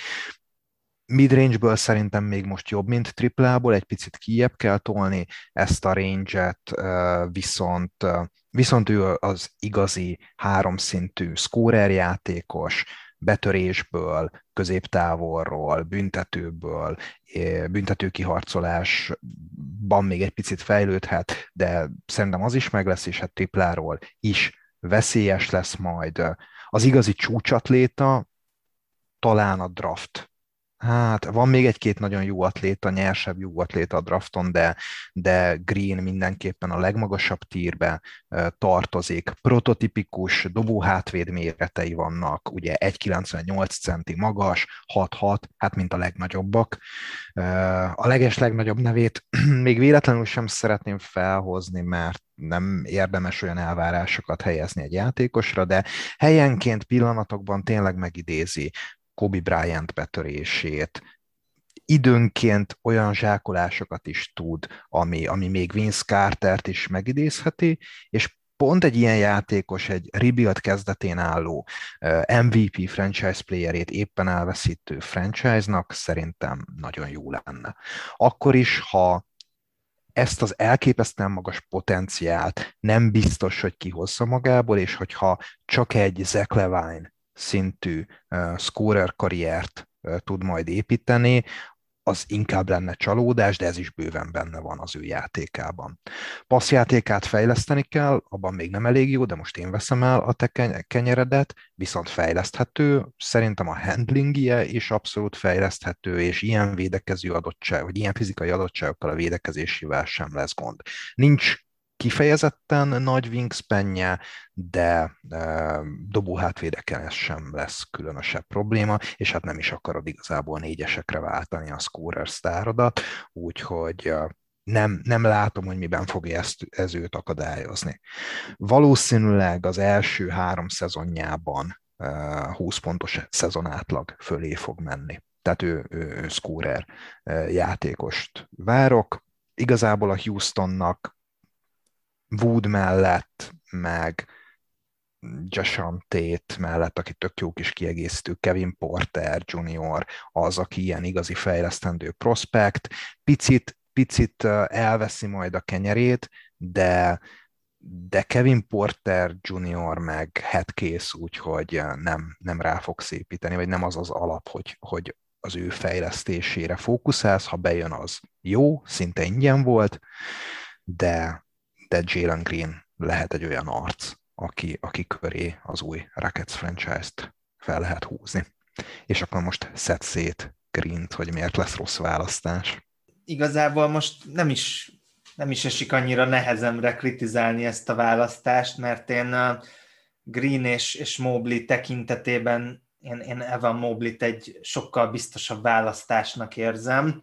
midrange-ből szerintem még most jobb, mint triplából, egy picit kijebb kell tolni ezt a range-et, viszont, viszont ő az igazi háromszintű scorer játékos, betörésből, középtávolról, büntetőből, büntető kiharcolásban még egy picit fejlődhet, de szerintem az is meg lesz, és hát tripláról is veszélyes lesz majd. Az igazi csúcsatléta talán a draft Hát van még egy-két nagyon jó atléta, nyersebb jó atléta a drafton, de, de Green mindenképpen a legmagasabb tírbe tartozik. Prototipikus dobó hátvéd méretei vannak, ugye 1,98 centi magas, 6-6, hát mint a legnagyobbak. A leges legnagyobb nevét még véletlenül sem szeretném felhozni, mert nem érdemes olyan elvárásokat helyezni egy játékosra, de helyenként pillanatokban tényleg megidézi Kobe Bryant betörését, időnként olyan zsákolásokat is tud, ami, ami még Vince Cartert is megidézheti, és pont egy ilyen játékos, egy rebuild kezdetén álló MVP franchise playerét éppen elveszítő franchise-nak szerintem nagyon jó lenne. Akkor is, ha ezt az elképesztően magas potenciált nem biztos, hogy kihozza magából, és hogyha csak egy Zach Levine szintű scorer karriert tud majd építeni, az inkább lenne csalódás, de ez is bőven benne van az ő játékában. Passzjátékát fejleszteni kell, abban még nem elég jó, de most én veszem el a te kenyeredet, viszont fejleszthető. Szerintem a handlingje is abszolút fejleszthető, és ilyen védekező adottság, vagy ilyen fizikai adottságokkal a védekezésével sem lesz gond. Nincs kifejezetten nagy wingspanje, de e, dobó hátvédekkel ez sem lesz különösebb probléma, és hát nem is akarod igazából négyesekre váltani a scorer sztárodat, úgyhogy nem, nem látom, hogy miben fogja ezt, ez őt akadályozni. Valószínűleg az első három szezonjában 20 pontos szezonátlag fölé fog menni. Tehát ő, ő, ő scorer játékost várok. Igazából a Houstonnak Wood mellett, meg Jashan Tate mellett, aki tök jó kis kiegészítő, Kevin Porter Jr. az, aki ilyen igazi fejlesztendő prospekt, picit, picit elveszi majd a kenyerét, de, de Kevin Porter Jr. meg headcase, úgyhogy nem, nem rá fog szépíteni, vagy nem az az alap, hogy, hogy az ő fejlesztésére fókuszálsz, ha bejön az jó, szinte ingyen volt, de, de Jalen Green lehet egy olyan arc, aki, aki köré az új Rockets franchise-t fel lehet húzni. És akkor most szed szét Green-t, hogy miért lesz rossz választás. Igazából most nem is, nem is esik annyira nehezemre kritizálni ezt a választást, mert én Green és, és Mobley tekintetében én, én Evan Mobley-t egy sokkal biztosabb választásnak érzem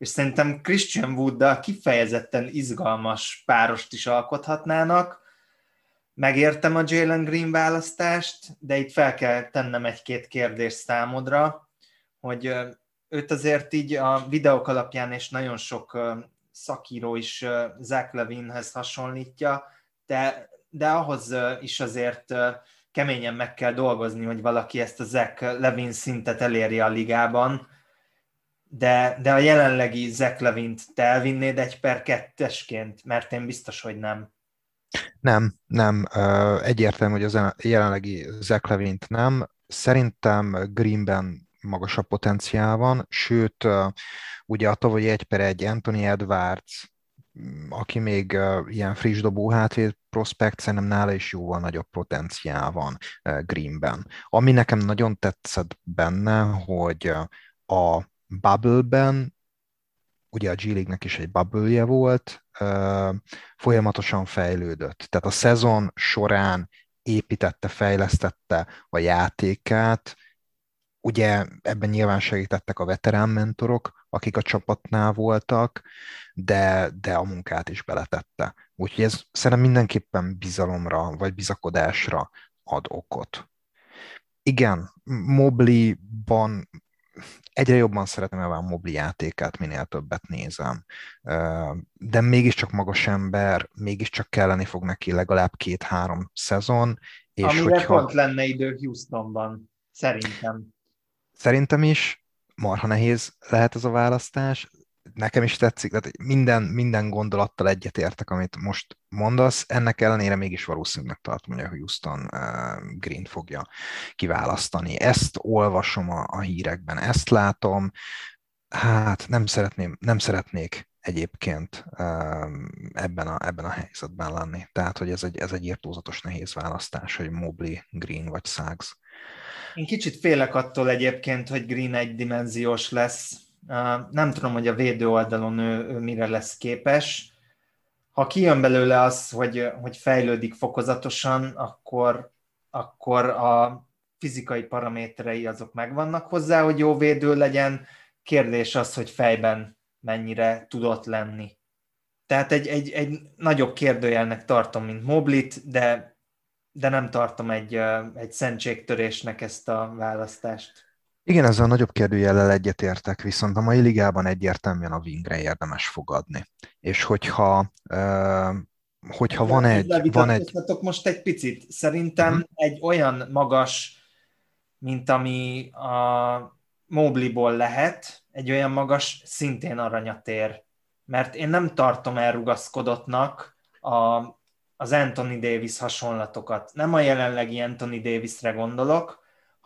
és szerintem Christian Wooddal kifejezetten izgalmas párost is alkothatnának. Megértem a Jalen Green választást, de itt fel kell tennem egy-két kérdést számodra, hogy őt azért így a videók alapján és nagyon sok szakíró is Zach Levinhez hasonlítja, de, de ahhoz is azért keményen meg kell dolgozni, hogy valaki ezt a Zach Levin szintet elérje a ligában, de, de a jelenlegi Zach Levint te elvinnéd egy per kettesként, mert én biztos, hogy nem. Nem, nem. Egyértelmű, hogy az jelenlegi Zach Levint nem. Szerintem Greenben magasabb potenciál van, sőt, ugye a tavalyi egy per egy Anthony Edwards, aki még ilyen friss dobó hátvéd prospekt, szerintem nála is jóval nagyobb potenciál van Greenben. Ami nekem nagyon tetszett benne, hogy a bubble-ben, ugye a G League-nek is egy bubble volt, folyamatosan fejlődött. Tehát a szezon során építette, fejlesztette a játékát, ugye ebben nyilván segítettek a veterán mentorok, akik a csapatnál voltak, de, de a munkát is beletette. Úgyhogy ez szerintem mindenképpen bizalomra vagy bizakodásra ad okot. Igen, Mobley-ban egyre jobban szeretem Evan Mobley játékát, minél többet nézem. De mégiscsak magas ember, mégiscsak kelleni fog neki legalább két-három szezon. És Amire hogyha... pont lenne idő Houstonban, szerintem. Szerintem is marha nehéz lehet ez a választás, nekem is tetszik, tehát minden, minden gondolattal egyetértek, amit most mondasz, ennek ellenére mégis valószínűleg tartom, hogy a Houston uh, Green fogja kiválasztani. Ezt olvasom a, a hírekben, ezt látom, hát nem, szeretném, nem szeretnék egyébként ebben a, ebben a helyzetben lenni. Tehát, hogy ez egy, ez egy írtózatos nehéz választás, hogy Mobley, Green vagy Suggs. Én kicsit félek attól egyébként, hogy Green egydimenziós lesz, nem tudom, hogy a védő oldalon ő, ő mire lesz képes. Ha kijön belőle az, hogy, hogy fejlődik fokozatosan, akkor, akkor a fizikai paraméterei azok megvannak hozzá, hogy jó védő legyen. Kérdés az, hogy fejben mennyire tudott lenni. Tehát egy, egy, egy nagyobb kérdőjelnek tartom, mint Moblit, de, de nem tartom egy, egy szentségtörésnek ezt a választást. Igen, ezzel a nagyobb kérdőjellel egyetértek, viszont a mai ligában egyértelműen a wingre érdemes fogadni. És hogyha hogyha van egy... Van egy... most egy picit. Szerintem uh-huh. egy olyan magas, mint ami a Mobley-ból lehet, egy olyan magas szintén aranyat ér. Mert én nem tartom elrugaszkodottnak a, az Anthony Davis hasonlatokat. Nem a jelenlegi Anthony Davisre gondolok,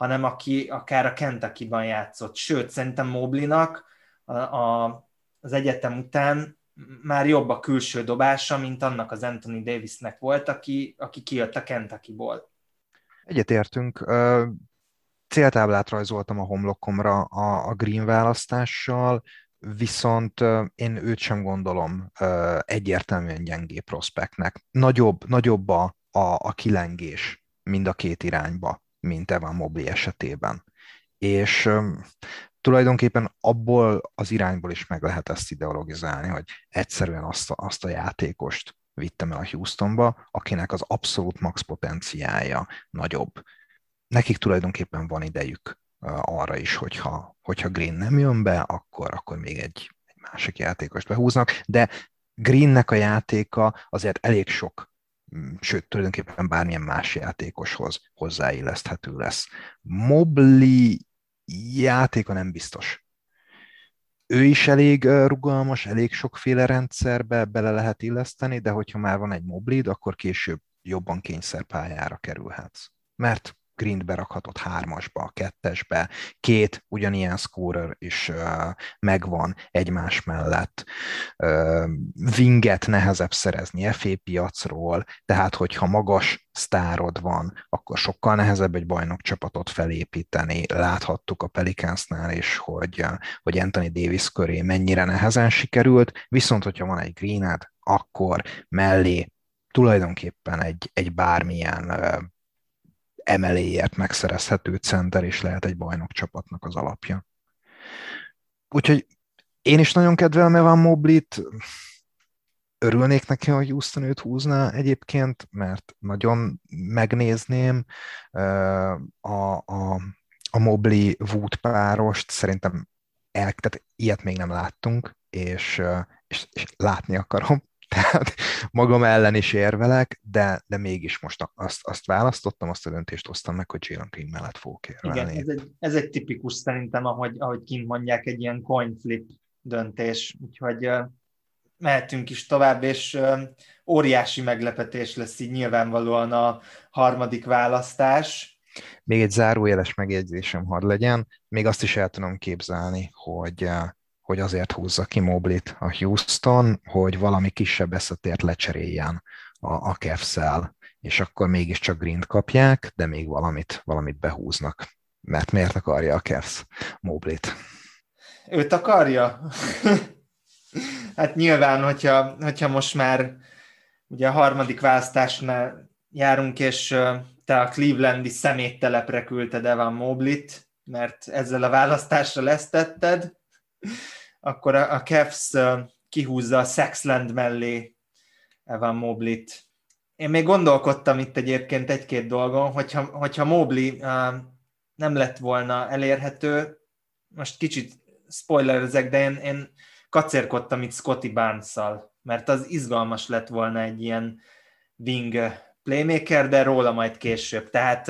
hanem aki akár a Kentucky-ban játszott. Sőt, szerintem Moblinak a, a, az egyetem után már jobb a külső dobása, mint annak az Anthony Davisnek volt, aki, aki kijött a Kentucky-ból. Egyetértünk. Céltáblát rajzoltam a homlokomra a, a Green választással, viszont én őt sem gondolom egyértelműen gyengé prospektnek. Nagyobb, nagyobb a, a, a kilengés mind a két irányba mint Evan Mobley esetében. És tulajdonképpen abból az irányból is meg lehet ezt ideologizálni, hogy egyszerűen azt a, azt a játékost vittem el a Houstonba, akinek az abszolút max potenciája nagyobb. Nekik tulajdonképpen van idejük arra is, hogyha, hogyha Green nem jön be, akkor, akkor még egy, egy másik játékost behúznak, de Greennek a játéka azért elég sok sőt, tulajdonképpen bármilyen más játékoshoz hozzáilleszthető lesz. Mobli játéka nem biztos. Ő is elég rugalmas, elég sokféle rendszerbe bele lehet illeszteni, de hogyha már van egy moblid, akkor később jobban kényszerpályára kerülhetsz. Mert Green berakhatott hármasba, kettesbe, két ugyanilyen scorer is uh, megvan egymás mellett. Uh, winget nehezebb szerezni FA piacról, tehát hogyha magas sztárod van, akkor sokkal nehezebb egy bajnok csapatot felépíteni. Láthattuk a Pelicansnál is, hogy, hogy Anthony Davis köré mennyire nehezen sikerült, viszont hogyha van egy greened, akkor mellé tulajdonképpen egy, egy bármilyen emeléért megszerezhető center is lehet egy bajnok csapatnak az alapja. Úgyhogy én is nagyon kedvelem Evan Moblit, örülnék neki, hogy Houston őt húzná egyébként, mert nagyon megnézném a, a, a Mobli Wood párost, szerintem el, tehát ilyet még nem láttunk, és, és, és látni akarom, tehát magam ellen is érvelek, de, de mégis most azt, azt választottam, azt a döntést hoztam meg, hogy Jalen Green mellett fogok érvelni. Igen, ez egy, ez egy tipikus szerintem, ahogy, ahogy kint mondják, egy ilyen coin flip döntés, úgyhogy uh, mehetünk is tovább, és uh, óriási meglepetés lesz így nyilvánvalóan a harmadik választás. Még egy zárójeles megjegyzésem hadd legyen, még azt is el tudom képzelni, hogy hogy azért húzza ki Moblit a Houston, hogy valami kisebb eszetért lecseréljen a, a cavs és akkor mégiscsak Green kapják, de még valamit, valamit behúznak. Mert miért akarja a Cavs Moblit? Őt akarja? hát nyilván, hogyha, hogyha most már ugye a harmadik választásnál járunk, és te a Clevelandi szeméttelepre küldted Evan Moblit, mert ezzel a választásra lesztetted, akkor a, Cavs kihúzza a Sexland mellé Evan Moblit. Én még gondolkodtam itt egyébként egy-két dolgon, hogyha, hogyha Mobley nem lett volna elérhető, most kicsit spoilerezek, de én, én kacérkodtam itt Scotty barnes mert az izgalmas lett volna egy ilyen wing playmaker, de róla majd később. Tehát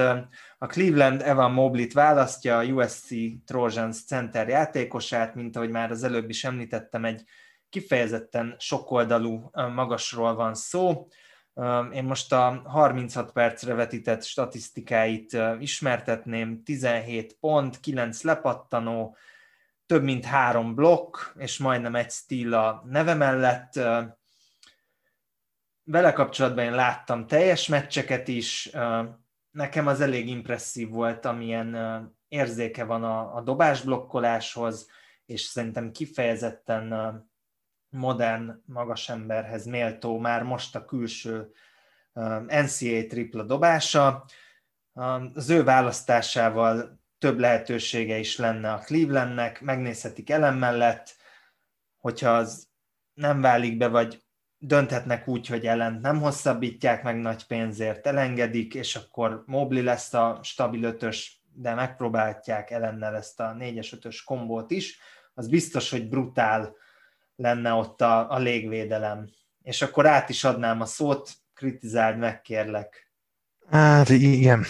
a Cleveland Evan Mobley-t választja, a USC Trojans center játékosát, mint ahogy már az előbb is említettem, egy kifejezetten sokoldalú magasról van szó. Én most a 36 percre vetített statisztikáit ismertetném, 17 pont, 9 lepattanó, több mint három blokk, és majdnem egy stíl a neve mellett. Vele kapcsolatban én láttam teljes meccseket is, nekem az elég impresszív volt, amilyen érzéke van a, a dobásblokkoláshoz, és szerintem kifejezetten modern magasemberhez méltó már most a külső NCAA tripla dobása. Az ő választásával több lehetősége is lenne a Clevelandnek, megnézhetik elem mellett, hogyha az nem válik be, vagy dönthetnek úgy, hogy ellent nem hosszabbítják meg nagy pénzért, elengedik, és akkor Mobley lesz a stabil ötös, de megpróbálják ellennel ezt a 4-es 5-ös kombót is, az biztos, hogy brutál lenne ott a, a légvédelem. És akkor át is adnám a szót, kritizáld meg, kérlek. Hát igen.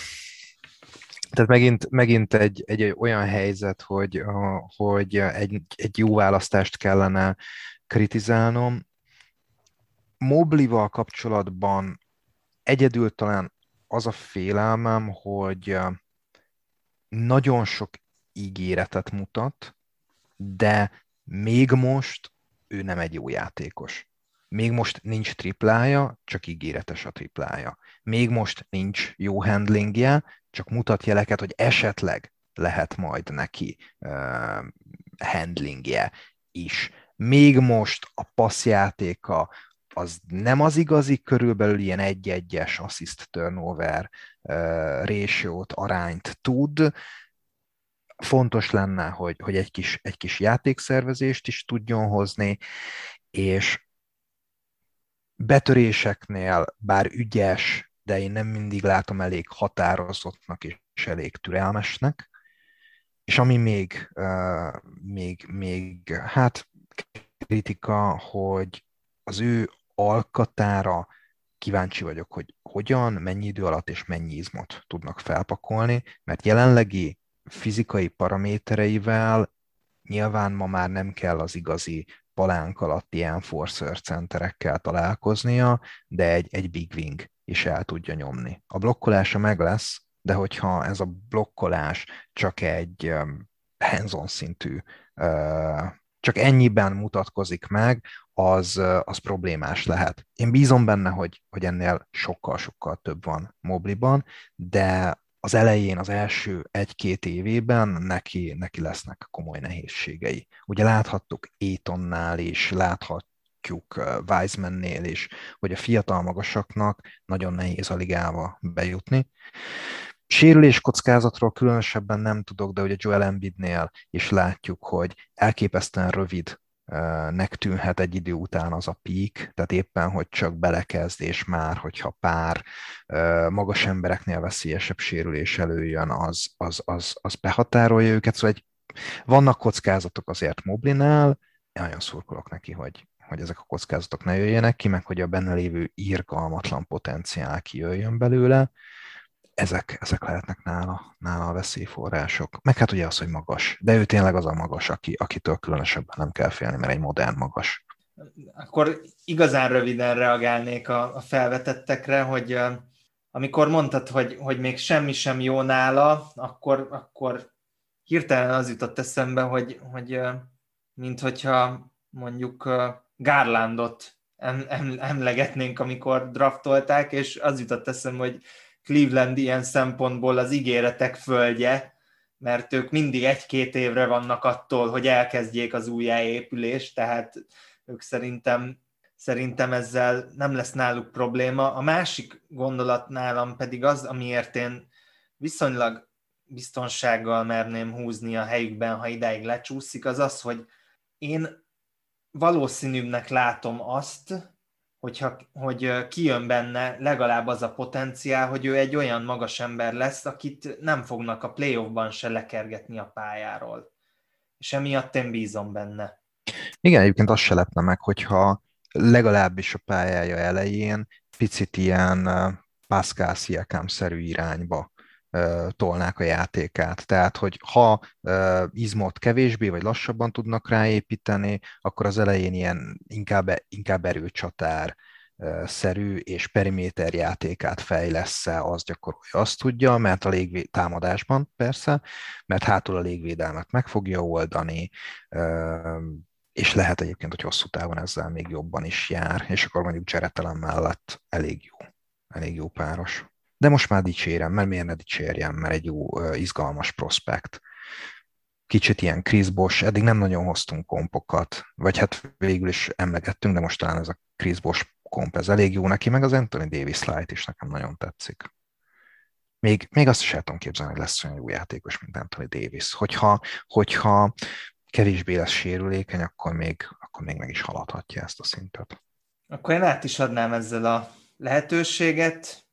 Tehát megint, megint egy, egy olyan helyzet, hogy, hogy egy, egy jó választást kellene kritizálnom. Moblival kapcsolatban egyedül talán az a félelmem, hogy nagyon sok ígéretet mutat, de még most ő nem egy jó játékos. Még most nincs triplája, csak ígéretes a triplája. Még most nincs jó handlingje, csak mutat jeleket, hogy esetleg lehet majd neki uh, handlingje is. Még most a passzjátéka az nem az igazi, körülbelül ilyen egy-egyes assist turnover uh, ratio arányt tud, fontos lenne, hogy, hogy egy, kis, egy kis játékszervezést is tudjon hozni, és betöréseknél, bár ügyes, de én nem mindig látom elég határozottnak és elég türelmesnek. És ami még, uh, még, még hát kritika, hogy az ő alkatára kíváncsi vagyok, hogy hogyan, mennyi idő alatt és mennyi izmot tudnak felpakolni, mert jelenlegi fizikai paramétereivel nyilván ma már nem kell az igazi palánk alatti enforcer centerekkel találkoznia, de egy, egy big wing is el tudja nyomni. A blokkolása meg lesz, de hogyha ez a blokkolás csak egy hands-on szintű, csak ennyiben mutatkozik meg, az, uh, az problémás lehet. Én bízom benne, hogy, hogy ennél sokkal-sokkal több van Mobliban, de az elején, az első egy-két évében neki, neki lesznek komoly nehézségei. Ugye láthattuk Étonnál is, láthatjuk Wisemannél is, hogy a fiatal magasaknak nagyon nehéz a ligába bejutni. Sérülés kockázatról különösebben nem tudok, de ugye Joel Embiidnél is látjuk, hogy elképesztően rövid nek tűnhet egy idő után az a pík, tehát éppen, hogy csak belekezd, és már, hogyha pár magas embereknél veszélyesebb sérülés előjön, az, az, az, az behatárolja őket, szóval egy, vannak kockázatok azért Moblinál, nagyon szurkolok neki, hogy, hogy ezek a kockázatok ne jöjjenek ki, meg hogy a benne lévő írgalmatlan potenciál kijöjjön belőle, ezek, ezek lehetnek nála, nála a veszélyforrások. Meg hát ugye az, hogy magas. De ő tényleg az a magas, aki, akitől különösebben nem kell félni, mert egy modern magas. Akkor igazán röviden reagálnék a, a felvetettekre, hogy amikor mondtad, hogy, hogy még semmi sem jó nála, akkor, akkor hirtelen az jutott eszembe, hogy, hogy mint hogyha mondjuk em, emlegetnénk, amikor draftolták, és az jutott eszembe, hogy Cleveland ilyen szempontból az ígéretek földje, mert ők mindig egy-két évre vannak attól, hogy elkezdjék az újjáépülést, tehát ők szerintem, szerintem ezzel nem lesz náluk probléma. A másik gondolat nálam pedig az, amiért én viszonylag biztonsággal merném húzni a helyükben, ha idáig lecsúszik, az az, hogy én valószínűbbnek látom azt, hogyha, hogy kijön benne legalább az a potenciál, hogy ő egy olyan magas ember lesz, akit nem fognak a playoffban se lekergetni a pályáról. és emiatt én bízom benne. Igen, egyébként azt se lepne meg, hogyha legalábbis a pályája elején picit ilyen Pascal Siakam-szerű irányba tolnák a játékát. Tehát, hogy ha izmot kevésbé vagy lassabban tudnak ráépíteni, akkor az elején ilyen inkább, inkább erőcsatár, szerű és periméter játékát fejlesz az gyakorolja, azt tudja, mert a légvé- támadásban persze, mert hátul a légvédelmet meg fogja oldani, és lehet egyébként, hogy hosszú távon ezzel még jobban is jár, és akkor mondjuk Jared mellett elég jó, elég jó páros. De most már dicsérem, mert miért ne dicsérjem, mert egy jó, izgalmas prospekt. Kicsit ilyen Chris Bosch, eddig nem nagyon hoztunk kompokat, vagy hát végül is emlegettünk, de most talán ez a Chris Bosch komp, ez elég jó neki, meg az Anthony Davis Light is nekem nagyon tetszik. Még, még azt is el tudom képzelni, hogy lesz olyan jó játékos, mint Anthony Davis. Hogyha, hogyha kevésbé lesz sérülékeny, akkor még, akkor még meg is haladhatja ezt a szintet. Akkor én át is adnám ezzel a lehetőséget.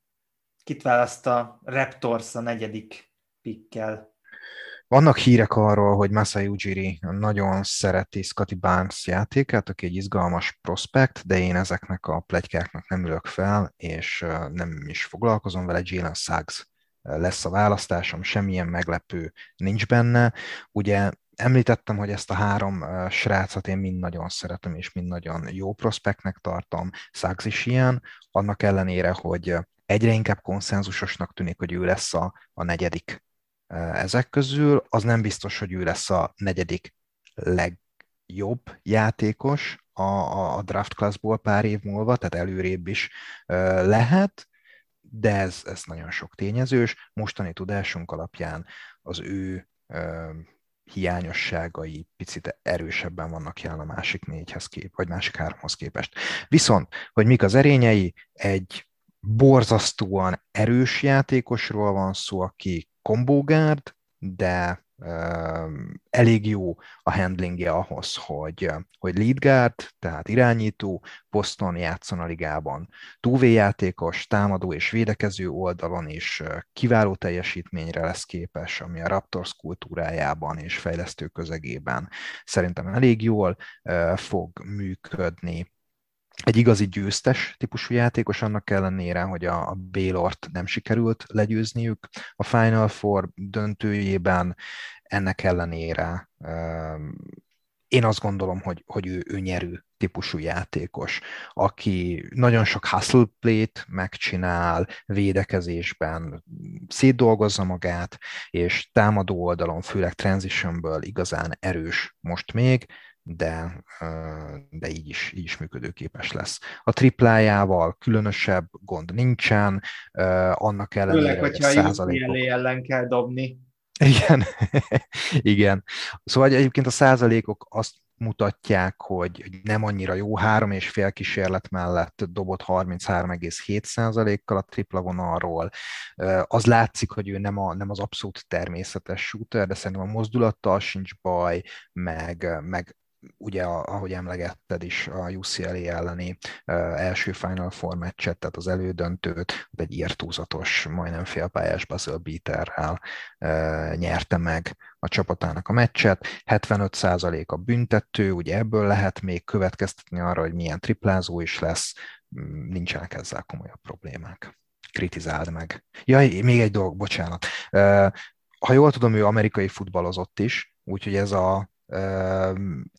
Kit választ a Raptors a negyedik pikkel? Vannak hírek arról, hogy Masai Ujiri nagyon szereti Scotty Barnes játékát, aki egy izgalmas prospekt, de én ezeknek a plegykáknak nem ülök fel, és nem is foglalkozom vele. Jalen Suggs lesz a választásom, semmilyen meglepő nincs benne. Ugye említettem, hogy ezt a három srácot én mind nagyon szeretem, és mind nagyon jó prospektnek tartom. Suggs is ilyen, annak ellenére, hogy egyre inkább konszenzusosnak tűnik, hogy ő lesz a, a negyedik ezek közül, az nem biztos, hogy ő lesz a negyedik legjobb játékos a, a draft classból pár év múlva, tehát előrébb is lehet, de ez, ez nagyon sok tényezős. Mostani tudásunk alapján az ő hiányosságai picit erősebben vannak jelen a másik négyhez kép, vagy másik háromhoz képest. Viszont, hogy mik az erényei, egy borzasztóan erős játékosról van szó, aki kombógárd, de elég jó a handlingje ahhoz, hogy, hogy lead guard, tehát irányító, poszton játszon a ligában. Túvéjátékos, támadó és védekező oldalon is kiváló teljesítményre lesz képes, ami a Raptors kultúrájában és fejlesztő közegében szerintem elég jól fog működni egy igazi győztes típusú játékos, annak ellenére, hogy a, a Baylort nem sikerült legyőzniük a Final Four döntőjében, ennek ellenére én azt gondolom, hogy, hogy ő, ő nyerő típusú játékos, aki nagyon sok hustle play-t megcsinál, védekezésben szétdolgozza magát, és támadó oldalon, főleg transitionből igazán erős most még, de, de így, is, így is működőképes lesz. A triplájával különösebb gond nincsen, annak ellenére, Főleg, hogyha százalékok... ellen kell dobni. Igen, igen. Szóval egyébként a százalékok azt mutatják, hogy nem annyira jó, három és fél kísérlet mellett dobott 33,7%-kal a tripla vonalról. Az látszik, hogy ő nem, a, nem az abszolút természetes shooter, de szerintem a mozdulattal sincs baj, meg, meg ugye, ahogy emlegetted is, a UCLA elleni első Final Four meccset, tehát az elődöntőt, egy írtózatos, majdnem félpályás buzzer beaterrel nyerte meg a csapatának a meccset. 75% a büntető, ugye ebből lehet még következtetni arra, hogy milyen triplázó is lesz, mm, nincsenek ezzel komolyabb problémák. Kritizáld meg. Jaj, még egy dolog, bocsánat. Ha jól tudom, ő amerikai futballozott is, úgyhogy ez a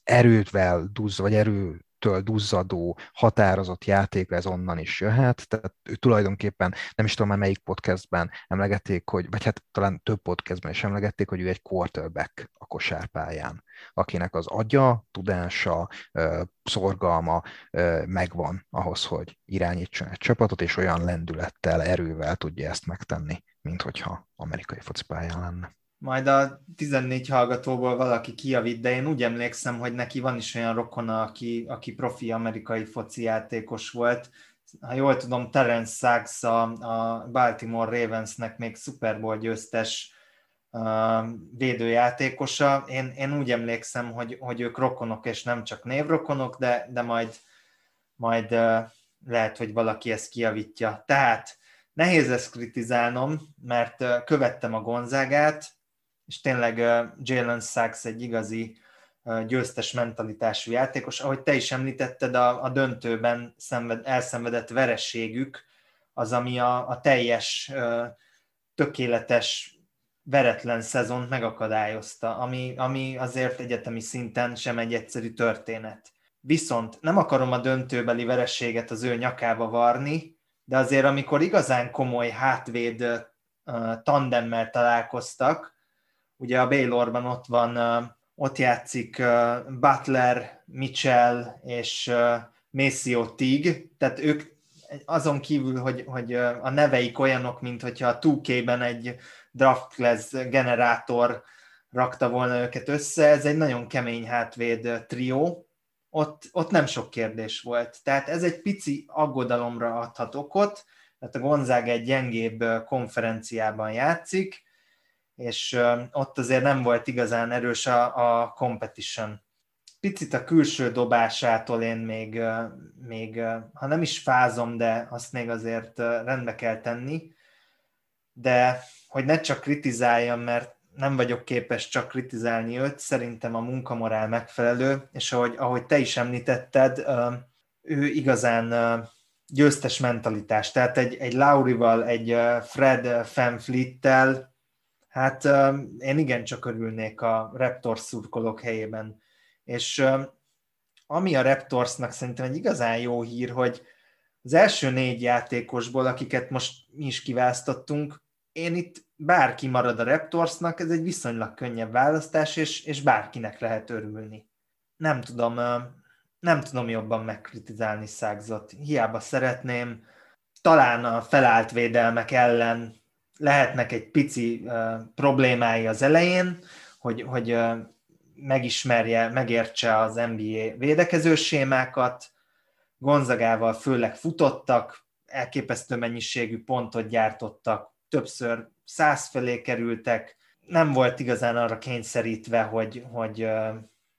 erőtvel duzz, vagy erőtől duzzadó, határozott játékra ez onnan is jöhet. Tehát ő tulajdonképpen, nem is tudom már melyik podcastben emlegették, hogy, vagy hát talán több podcastben is emlegették, hogy ő egy quarterback a kosárpályán, akinek az agya, tudása, szorgalma megvan ahhoz, hogy irányítson egy csapatot, és olyan lendülettel, erővel tudja ezt megtenni, mint hogyha amerikai focipályán lenne majd a 14 hallgatóból valaki kijavít, de én úgy emlékszem, hogy neki van is olyan rokona, aki, aki profi amerikai foci játékos volt. Ha jól tudom, Terence Sachs a, a Baltimore Ravensnek még Super Bowl győztes uh, védőjátékosa. Én, én úgy emlékszem, hogy, hogy ők rokonok, és nem csak névrokonok, de, de majd, majd uh, lehet, hogy valaki ezt kijavítja. Tehát nehéz ezt kritizálnom, mert követtem a Gonzágát, és tényleg Jalen Sachs egy igazi győztes mentalitású játékos. Ahogy te is említetted, a, a döntőben szenved, elszenvedett verességük az, ami a, a teljes, tökéletes, veretlen szezont megakadályozta, ami, ami azért egyetemi szinten sem egy egyszerű történet. Viszont nem akarom a döntőbeli verességet az ő nyakába varni, de azért amikor igazán komoly hátvéd tandemmel találkoztak, ugye a Baylorban ott van ott játszik Butler, Mitchell és Maceo Tig, tehát ők azon kívül, hogy, hogy a neveik olyanok, mint hogyha a 2K-ben egy draft generátor rakta volna őket össze, ez egy nagyon kemény hátvéd trió, ott, ott nem sok kérdés volt. Tehát ez egy pici aggodalomra adhat okot, tehát a Gonzaga egy gyengébb konferenciában játszik, és ott azért nem volt igazán erős a, a competition. Picit a külső dobásától én még, még, ha nem is fázom, de azt még azért rendbe kell tenni, de hogy ne csak kritizáljam, mert nem vagyok képes csak kritizálni őt, szerintem a munkamorál megfelelő, és ahogy, ahogy te is említetted, ő igazán győztes mentalitás, tehát egy, egy Laurival, egy Fred Fanfleet-tel Hát én igencsak örülnék a Raptors szurkolók helyében. És ami a Raptorsnak szerintem egy igazán jó hír, hogy az első négy játékosból, akiket most mi is kiválasztottunk, én itt bárki marad a Raptorsnak, ez egy viszonylag könnyebb választás, és, és bárkinek lehet örülni. Nem tudom, nem tudom jobban megkritizálni Szágzot. Hiába szeretném, talán a felállt védelmek ellen lehetnek egy pici uh, problémái az elején, hogy, hogy uh, megismerje, megértse az NBA védekező sémákat, Gonzagával főleg futottak, elképesztő mennyiségű pontot gyártottak, többször száz felé kerültek, nem volt igazán arra kényszerítve, hogy, hogy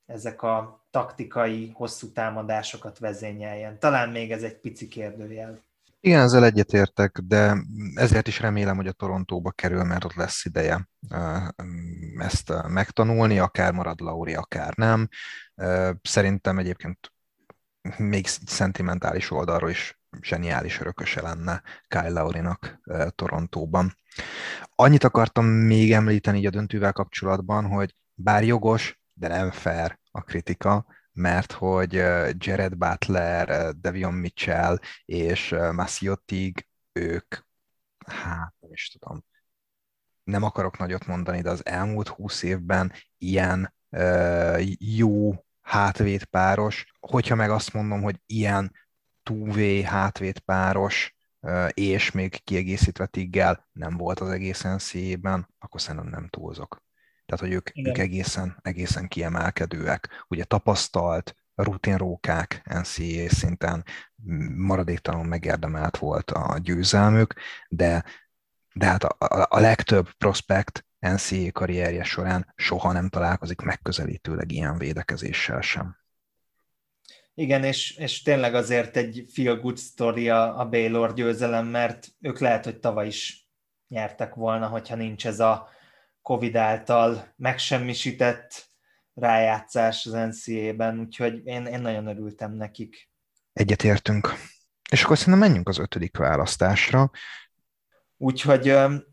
ezek a taktikai hosszú támadásokat vezényeljen. Talán még ez egy pici kérdőjel. Igen, ezzel egyetértek, de ezért is remélem, hogy a Torontóba kerül, mert ott lesz ideje ezt megtanulni, akár marad Lauri, akár nem. Szerintem egyébként még szentimentális oldalról is zseniális örököse lenne Kyle Laurinak Torontóban. Annyit akartam még említeni így a döntővel kapcsolatban, hogy bár jogos, de nem fair a kritika, mert hogy Jared Butler, Devion Mitchell és Masiotig, ők, hát nem is tudom, nem akarok nagyot mondani, de az elmúlt húsz évben ilyen jó hátvédpáros, hogyha meg azt mondom, hogy ilyen túvé hátvédpáros, uh, és még kiegészítve Tiggel nem volt az egész NCA-ben, akkor szerintem nem túlzok. Tehát, hogy ők, ők egészen, egészen kiemelkedőek. Ugye tapasztalt, rutinrókák NCAA szinten maradéktalanul megérdemelt volt a győzelmük, de, de hát a, a, a legtöbb prospekt NCAA karrierje során soha nem találkozik megközelítőleg ilyen védekezéssel sem. Igen, és, és tényleg azért egy feel good story a, a Baylor győzelem, mert ők lehet, hogy tavaly is nyertek volna, hogyha nincs ez a Covid által megsemmisített rájátszás az NCA-ben, úgyhogy én, én nagyon örültem nekik. Egyetértünk. És akkor szerintem menjünk az ötödik választásra. Úgyhogy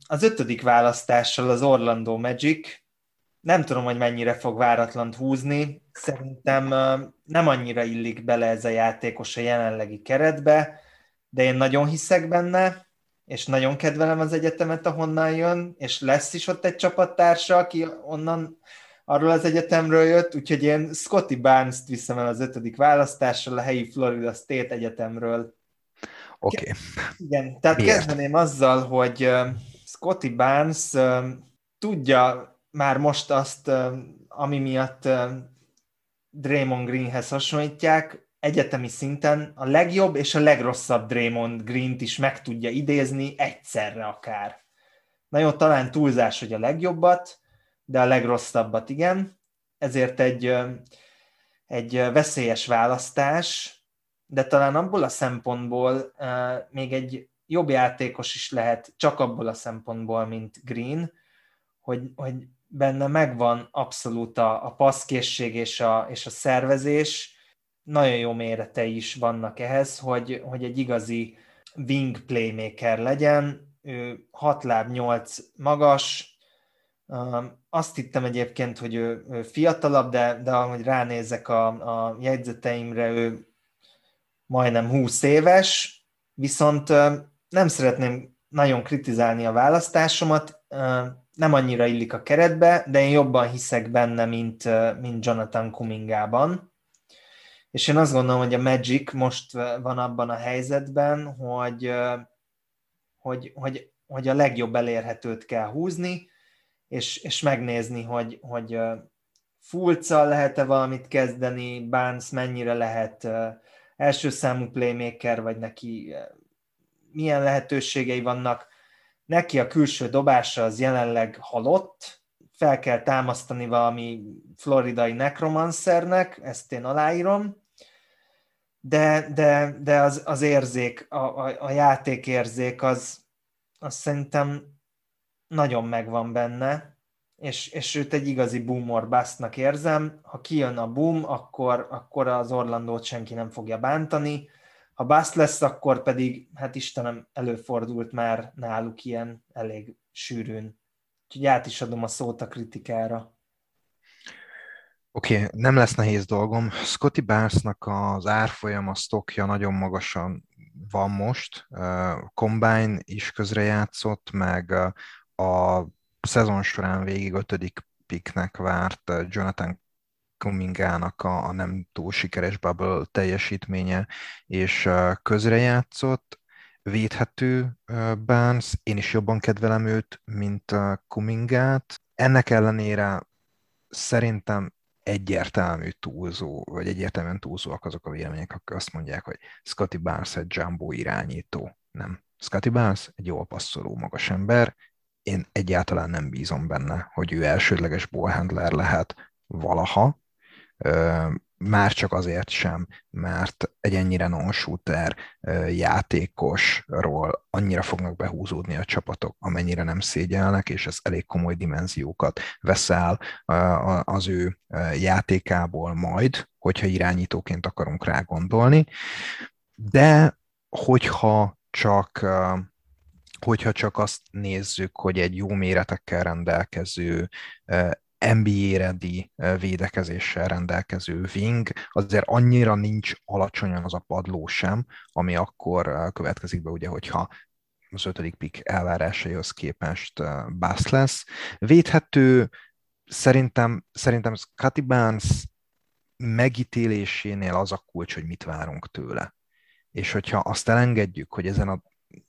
az ötödik választással az Orlando Magic, nem tudom, hogy mennyire fog váratlant húzni, szerintem nem annyira illik bele ez a játékos a jelenlegi keretbe, de én nagyon hiszek benne, és nagyon kedvelem az egyetemet, ahonnan jön, és lesz is ott egy csapattársa, aki onnan arról az egyetemről jött, úgyhogy én Scotty Barnes-t viszem el az ötödik választással a helyi Florida State Egyetemről. Oké. Okay. Igen, tehát Miért? kezdeném azzal, hogy Scotty Barnes tudja már most azt, ami miatt Draymond Greenhez hasonlítják, egyetemi szinten a legjobb és a legrosszabb Draymond Green-t is meg tudja idézni egyszerre akár. Na jó, talán túlzás, hogy a legjobbat, de a legrosszabbat igen, ezért egy, egy veszélyes választás, de talán abból a szempontból még egy jobb játékos is lehet, csak abból a szempontból, mint Green, hogy, hogy benne megvan abszolút a, a passzkészség és a, és a szervezés, nagyon jó méretei is vannak ehhez, hogy, hogy egy igazi wing playmaker legyen, ő 6 láb 8 magas, azt hittem egyébként, hogy ő, ő fiatalabb, de, de ahogy ránézek a, a jegyzeteimre, ő majdnem 20 éves, viszont nem szeretném nagyon kritizálni a választásomat, nem annyira illik a keretbe, de én jobban hiszek benne, mint, mint Jonathan Cummingában. És én azt gondolom, hogy a Magic most van abban a helyzetben, hogy, hogy, hogy, hogy a legjobb elérhetőt kell húzni, és, és megnézni, hogy, hogy Fulccal lehet-e valamit kezdeni, Barnes mennyire lehet első számú playmaker, vagy neki milyen lehetőségei vannak. Neki a külső dobása az jelenleg halott, fel kell támasztani valami floridai necromancernek, ezt én aláírom, de, de, de az, az érzék, a, a, a játékérzék az, az szerintem nagyon megvan benne, és, és őt egy igazi boom or bust érzem. Ha kijön a boom, akkor, akkor az Orlandót senki nem fogja bántani. Ha bust lesz, akkor pedig, hát Istenem, előfordult már náluk ilyen elég sűrűn. Úgyhogy át is adom a szót a kritikára. Oké, okay, nem lesz nehéz dolgom. Scotty Barnesnak az árfolyam, a stokja nagyon magasan van most. Combine is közrejátszott, meg a szezon során végig ötödik piknek várt Jonathan Cummingának a, a nem túl sikeres bubble teljesítménye, és közrejátszott, védhető Barnes, én is jobban kedvelem őt, mint Cummingát. Ennek ellenére szerintem egyértelmű túlzó, vagy egyértelműen túlzóak azok a vélemények, akik azt mondják, hogy Scotty Barnes egy jumbo irányító. Nem. Scotty Barnes egy jól passzoló magas ember, én egyáltalán nem bízom benne, hogy ő elsődleges ballhandler lehet valaha, már csak azért sem, mert egy ennyire non-shooter játékosról annyira fognak behúzódni a csapatok, amennyire nem szégyelnek, és ez elég komoly dimenziókat vesz az ő játékából majd, hogyha irányítóként akarunk rá gondolni. De hogyha csak hogyha csak azt nézzük, hogy egy jó méretekkel rendelkező NBA-ready védekezéssel rendelkező wing, azért annyira nincs alacsonyan az a padló sem, ami akkor következik be, ugye, hogyha az ötödik pick elvárásaihoz képest basz lesz. Védhető szerintem, szerintem Scotty Barnes megítélésénél az a kulcs, hogy mit várunk tőle. És hogyha azt elengedjük, hogy ezen a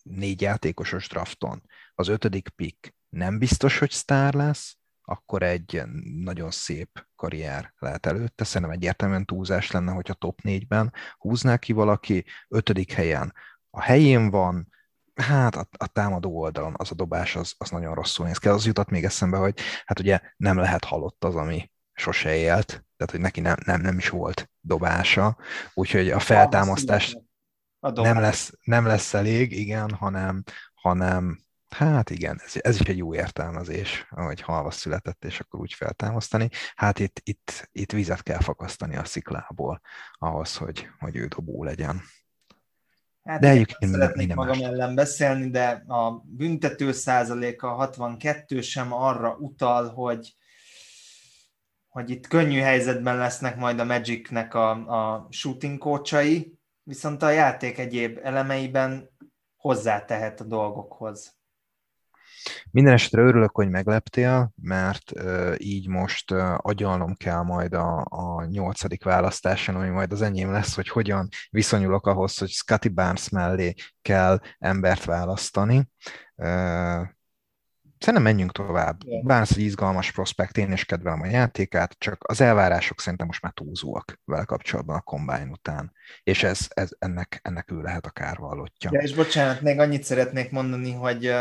négy játékosos drafton az ötödik pick nem biztos, hogy sztár lesz, akkor egy nagyon szép karrier lehet előtte. Szerintem egyértelműen túlzás lenne, hogyha top négyben húzná ki valaki, ötödik helyen a helyén van, hát a, a támadó oldalon az a dobás az, az nagyon rosszul néz ki. Az jutott még eszembe, hogy hát ugye nem lehet halott az, ami sose élt, tehát hogy neki nem, nem, nem is volt dobása, úgyhogy a feltámasztás nem lesz, nem lesz elég, igen, hanem, hanem Hát igen, ez, ez is egy jó értelmezés, hogy halva született, és akkor úgy feltámasztani. Hát itt, itt, itt vizet kell fakasztani a sziklából ahhoz, hogy, hogy ő dobó legyen. Hát de egyébként szeretnék magam más. ellen beszélni, de a büntető százaléka 62 sem arra utal, hogy, hogy itt könnyű helyzetben lesznek majd a Magicnek a, a shooting coachai, viszont a játék egyéb elemeiben hozzátehet a dolgokhoz. Minden esetre örülök, hogy megleptél, mert így most agyalnom kell majd a, a nyolcadik választáson, ami majd az enyém lesz, hogy hogyan viszonyulok ahhoz, hogy Scotty Barnes mellé kell embert választani. Szerintem menjünk tovább. Barnes egy izgalmas prospekt, én is kedvelem a játékát, csak az elvárások szerintem most már túlzóak vele kapcsolatban a kombány után. És ez, ez ennek, ennek ő lehet a kárvallottja. Ja, és bocsánat, még annyit szeretnék mondani, hogy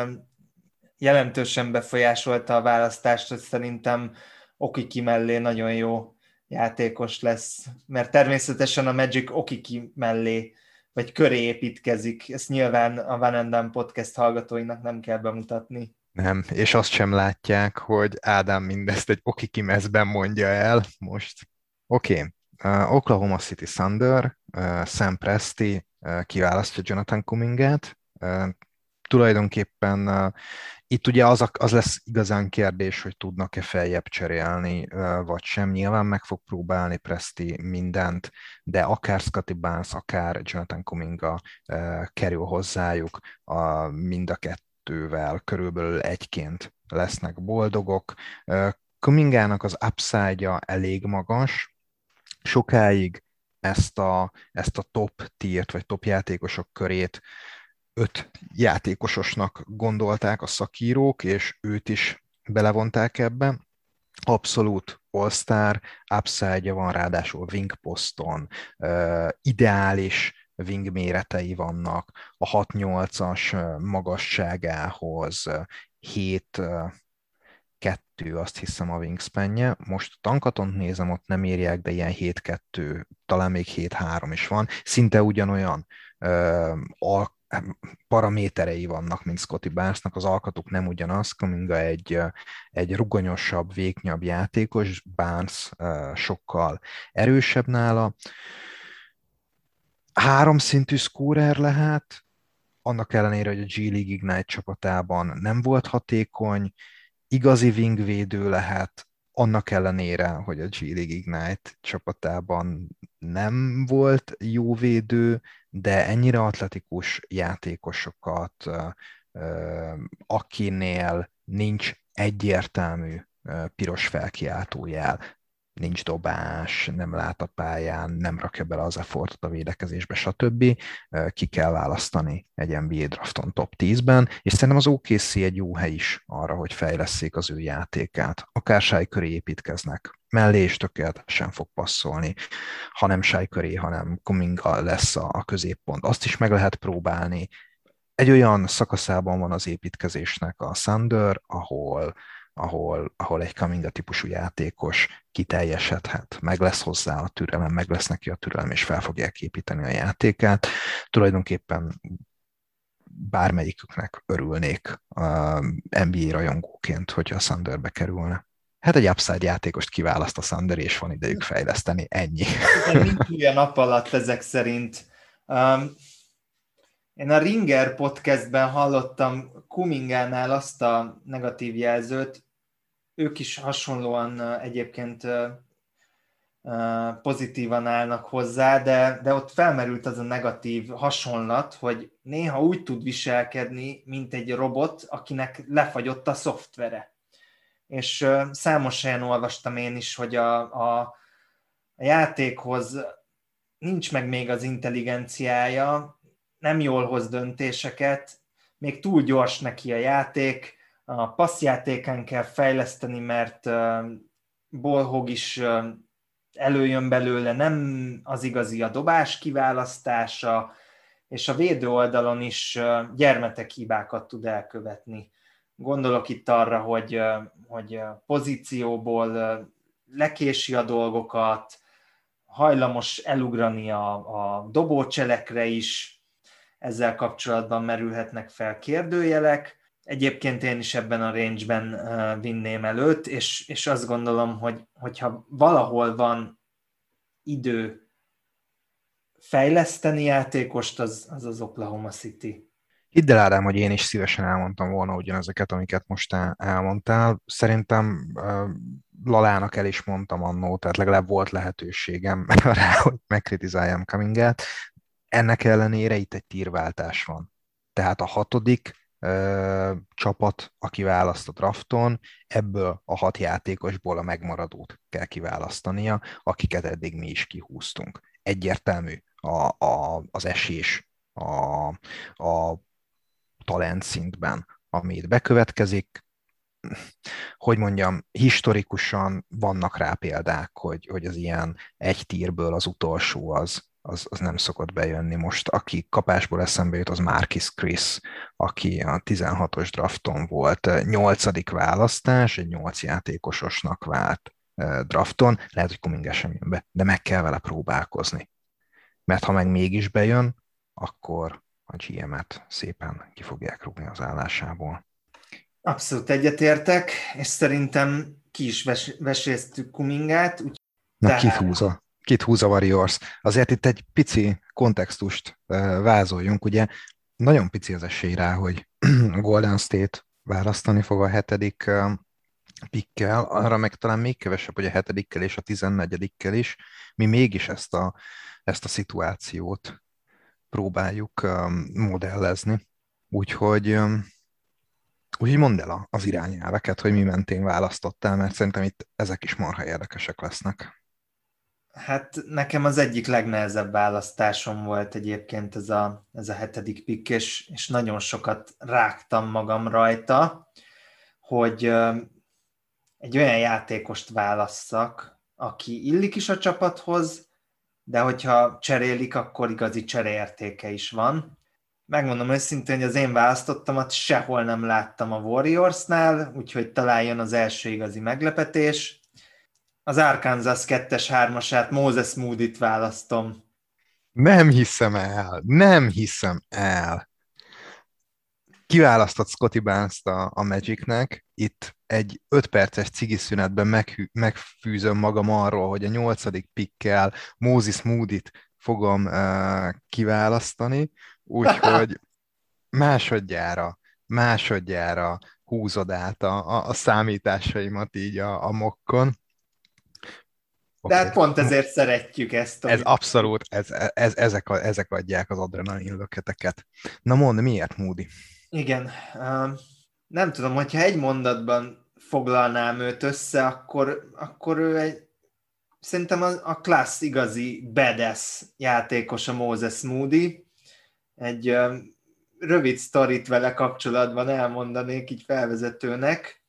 jelentősen befolyásolta a választást, hogy szerintem Okiki mellé nagyon jó játékos lesz, mert természetesen a Magic Okiki mellé vagy köré építkezik. Ezt nyilván a Van Enden podcast hallgatóinak nem kell bemutatni. Nem, és azt sem látják, hogy Ádám mindezt egy Okiki mezben mondja el most. Oké, okay. uh, Oklahoma City Thunder, uh, Sam Presti uh, kiválasztja Jonathan Cumminget. Tulajdonképpen itt ugye az, az lesz igazán kérdés, hogy tudnak-e feljebb cserélni, vagy sem. Nyilván meg fog próbálni Presti mindent, de akár Scotty Barnes, akár Jonathan Kuminga kerül hozzájuk, a, mind a kettővel körülbelül egyként lesznek boldogok. Kumingának az upside-ja elég magas, sokáig ezt a, ezt a top tiert, vagy top játékosok körét öt játékososnak gondolták a szakírók, és őt is belevonták ebbe. Abszolút all-star, upside van, ráadásul wing poston, uh, ideális wing méretei vannak, a 6-8-as magasságához 7 kettő, azt hiszem a wingspanje. Most a tankatont nézem, ott nem írják, de ilyen 7-2, talán még 7-3 is van. Szinte ugyanolyan uh, paraméterei vannak, mint Scotty Barnesnak, az alkatuk nem ugyanaz, Kuminga egy, egy rugonyosabb, véknyabb játékos, Barnes sokkal erősebb nála. Háromszintű scorer lehet, annak ellenére, hogy a G League Ignite csapatában nem volt hatékony, igazi wingvédő lehet, annak ellenére, hogy a G League Ignite csapatában nem volt jó védő, de ennyire atletikus játékosokat, akinél nincs egyértelmű piros felkiáltójel, nincs dobás, nem lát a pályán, nem rakja bele az effortot a védekezésbe, stb. Ki kell választani egy NBA drafton top 10-ben, és szerintem az OKC egy jó hely is arra, hogy fejleszék az ő játékát. Akár sáj köré építkeznek, mellé is tökéletesen fog passzolni, ha nem sáj köré, hanem Kuminga lesz a, a középpont. Azt is meg lehet próbálni. Egy olyan szakaszában van az építkezésnek a Thunder, ahol ahol, ahol egy Kaminga típusú játékos kiteljesedhet, meg lesz hozzá a türelem, meg lesz neki a türelem, és fel fogják építeni a játékát. Tulajdonképpen bármelyiküknek örülnék a NBA rajongóként, hogyha a Sunderbe kerülne. Hát egy upside játékost kiválaszt a Sander, és van idejük fejleszteni, ennyi. Nincs ilyen nap alatt ezek szerint. Um, én a Ringer podcastben hallottam Kumingánál azt a negatív jelzőt, ők is hasonlóan egyébként pozitívan állnak hozzá, de, de ott felmerült az a negatív hasonlat, hogy néha úgy tud viselkedni, mint egy robot, akinek lefagyott a szoftvere. És számos helyen olvastam én is, hogy a, a, a játékhoz nincs meg még az intelligenciája, nem jól hoz döntéseket, még túl gyors neki a játék, a passzjátékán kell fejleszteni, mert Bolhog is előjön belőle, nem az igazi a dobás kiválasztása, és a védő oldalon is gyermetek hibákat tud elkövetni. Gondolok itt arra, hogy, hogy pozícióból lekési a dolgokat, hajlamos elugrani a, a dobócselekre is, ezzel kapcsolatban merülhetnek fel kérdőjelek. Egyébként én is ebben a range-ben vinném előtt, és, és azt gondolom, hogy hogyha valahol van idő fejleszteni játékost, az az, az Oklahoma City. Hidd el, Ádám, hogy én is szívesen elmondtam volna ugyanezeket, amiket most elmondtál. Szerintem Lalának el is mondtam annó, tehát legalább volt lehetőségem rá, hogy megkritizáljam Cummingát. Ennek ellenére itt egy tírváltás van. Tehát a hatodik ö, csapat, aki választ a drafton, ebből a hat játékosból a megmaradót kell kiválasztania, akiket eddig mi is kihúztunk. Egyértelmű a, a, az esés a, a talent szintben, amit bekövetkezik, hogy mondjam, historikusan vannak rá példák, hogy, hogy az ilyen egy tírből az utolsó az, az, az nem szokott bejönni. Most aki kapásból eszembe jut, az Marcus Chris, aki a 16-os drafton volt, nyolcadik választás, egy nyolc játékososnak vált drafton, lehet, hogy Kuminga sem jön be, de meg kell vele próbálkozni. Mert ha meg mégis bejön, akkor a GM-et szépen ki fogják rúgni az állásából. Abszolút egyetértek, és szerintem ki is ves- veséztük Kumingát. Úgy, Na, tehát... kit? Kit húzza Warriors? Azért itt egy pici kontextust vázoljunk. Ugye nagyon pici az esély rá, hogy Golden State választani fog a hetedik pikkel, arra meg talán még kevesebb, hogy a hetedikkel és a tizennegyedikkel is, mi mégis ezt a, ezt a szituációt próbáljuk modellezni. Úgyhogy Úgyhogy mondd el az irányelveket, hogy mi mentén választottál, mert szerintem itt ezek is marha érdekesek lesznek. Hát nekem az egyik legnehezebb választásom volt egyébként ez a, ez a hetedik pikk, és, és nagyon sokat rágtam magam rajta, hogy egy olyan játékost válasszak, aki illik is a csapathoz, de hogyha cserélik, akkor igazi csereértéke is van megmondom őszintén, hogy az én választottamat sehol nem láttam a Warriorsnál, úgyhogy találjon az első igazi meglepetés. Az Arkansas 2-es 3-asát, Moses Moody-t választom. Nem hiszem el, nem hiszem el. Kiválasztott Scotty barnes a, a Magicnek, itt egy 5 perces cigiszünetben meg, megfűzöm magam arról, hogy a nyolcadik pikkel Moses Moody-t fogom uh, kiválasztani, Úgyhogy másodjára, másodjára húzod át a, a, a számításaimat így a, a mokkon. Okay. De hát pont ezért szeretjük ezt. Ez abszolút, ez, ez, ezek, a, ezek adják az adrenalin löketeket. Na mondd, miért Moody? Igen, nem tudom, hogyha egy mondatban foglalnám őt össze, akkor, akkor ő egy, szerintem a, a klassz igazi badass játékos a Moses Moody, egy rövid sztorit vele kapcsolatban elmondanék így felvezetőnek.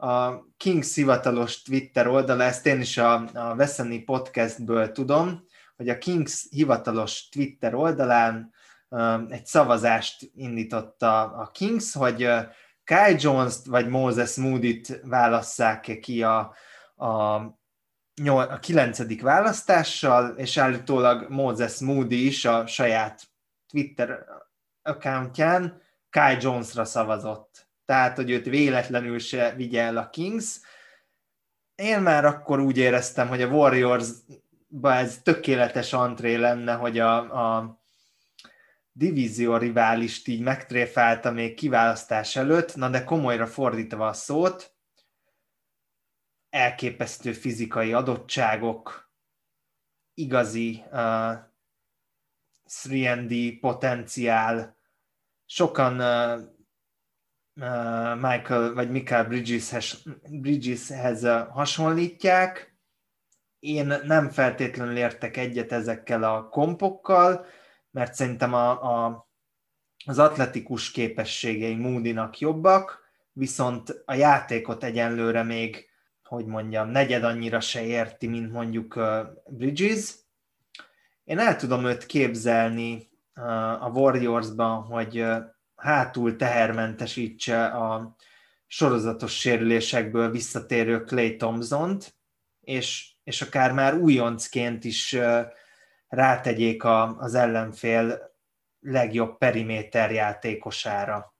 A Kings hivatalos Twitter oldala, ezt én is a, a Veszeni podcastből tudom, hogy a Kings hivatalos Twitter oldalán egy szavazást indította a Kings, hogy Kai Jones-t vagy Moses Moody-t válasszák ki a, a, a kilencedik választással, és állítólag Moses Moody is a saját Twitter accountján Kai Jonesra szavazott. Tehát, hogy őt véletlenül se vigye el a Kings. Én már akkor úgy éreztem, hogy a warriors ez tökéletes antré lenne, hogy a, a divízió riválist így megtréfálta még kiválasztás előtt, na de komolyra fordítva a szót, elképesztő fizikai adottságok, igazi uh, 3D potenciál. Sokan uh, Michael vagy Michael Bridgeshez, Bridgeshez hasonlítják. Én nem feltétlenül értek egyet ezekkel a kompokkal, mert szerintem a, a, az atletikus képességei Moody-nak jobbak, viszont a játékot egyenlőre még, hogy mondjam, negyed annyira se érti, mint mondjuk Bridges, én el tudom őt képzelni a Warriorsban, hogy hátul tehermentesítse a sorozatos sérülésekből visszatérő Clay Thompson-t, és, és akár már újoncként is rátegyék a, az ellenfél legjobb periméter játékosára.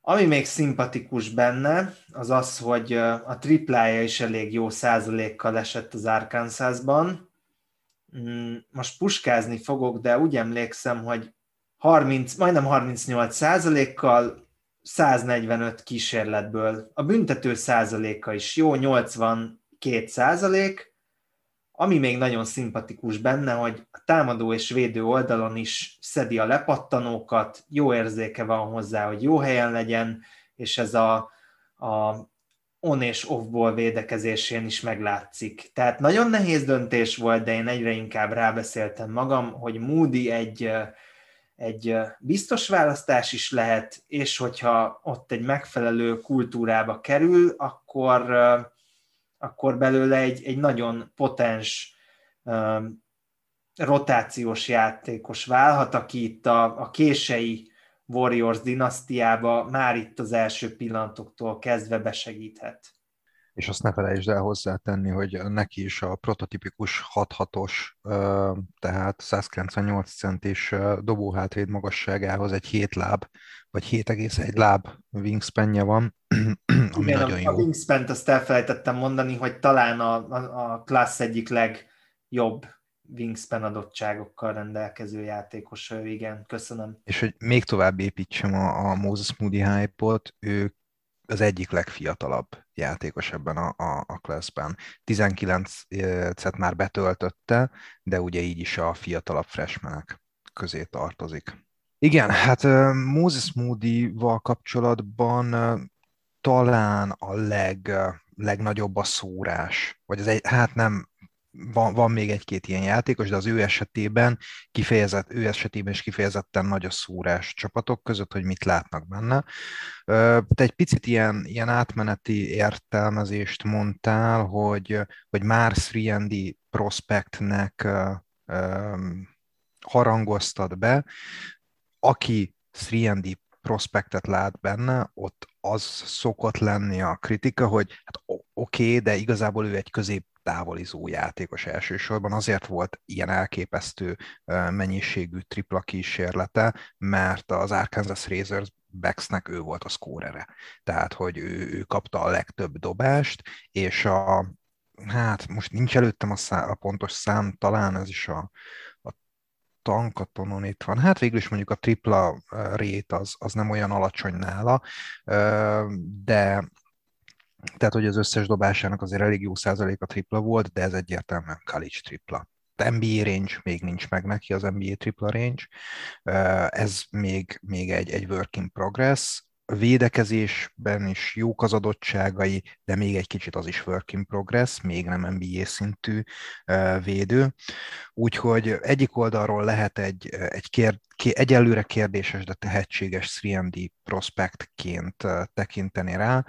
Ami még szimpatikus benne, az az, hogy a triplája is elég jó százalékkal esett az Arkansasban, Mm, most puskázni fogok, de úgy emlékszem, hogy 30, majdnem 38 százalékkal 145 kísérletből. A büntető százaléka is jó, 82 százalék, ami még nagyon szimpatikus benne, hogy a támadó és védő oldalon is szedi a lepattanókat, jó érzéke van hozzá, hogy jó helyen legyen, és ez a, a on és off-ból védekezésén is meglátszik. Tehát nagyon nehéz döntés volt, de én egyre inkább rábeszéltem magam, hogy Moody egy, egy biztos választás is lehet, és hogyha ott egy megfelelő kultúrába kerül, akkor, akkor belőle egy, egy nagyon potens rotációs játékos válhat, aki itt a, a kései Warriors dinasztiába már itt az első pillanatoktól kezdve besegíthet. És azt ne felejtsd el hozzátenni, hogy neki is a prototipikus 6-6-os, tehát 198 centis dobóhátvéd magasságához egy 7 láb, vagy 7,1 láb wingspanje van, ami Igen, nagyon jó. A wingspan azt elfelejtettem mondani, hogy talán a, a, a klassz egyik legjobb wingspan adottságokkal rendelkező játékos, igen, köszönöm. És hogy még tovább építsem a, a Moses Moody hype-ot, ő az egyik legfiatalabb játékos ebben a, a, a classben. 19-et már betöltötte, de ugye így is a fiatalabb freshmanek közé tartozik. Igen, hát Moses Moody-val kapcsolatban talán a leg, legnagyobb a szórás, vagy az egy, hát nem, van, van még egy-két ilyen játékos, de az ő esetében kifejezett, ő esetében is kifejezetten nagy a szúrás csapatok között, hogy mit látnak benne. Te egy picit ilyen, ilyen átmeneti értelmezést mondtál, hogy, hogy már 3 prospektnek harangoztad be, aki 3 prospektet lát benne, ott az szokott lenni a kritika, hogy hát oké, okay, de igazából ő egy közép távolizó játékos elsősorban. Azért volt ilyen elképesztő mennyiségű tripla kísérlete, mert az Arkansas Razors Becksnek ő volt a szkórere. Tehát, hogy ő, ő kapta a legtöbb dobást, és a, hát most nincs előttem a, szá, a pontos szám, talán ez is a, a tankatonon itt van. Hát végül is mondjuk a tripla rét az, az nem olyan alacsony nála, de tehát, hogy az összes dobásának azért elég jó százaléka tripla volt, de ez egyértelműen college tripla. NBA range még nincs meg neki, az NBA tripla range. Ez még, még egy, egy work in progress. Védekezésben is jók az adottságai, de még egy kicsit az is work in progress, még nem NBA szintű védő. Úgyhogy egyik oldalról lehet egy, egy kér, egyelőre kérdéses, de tehetséges 3D prospektként tekinteni rá.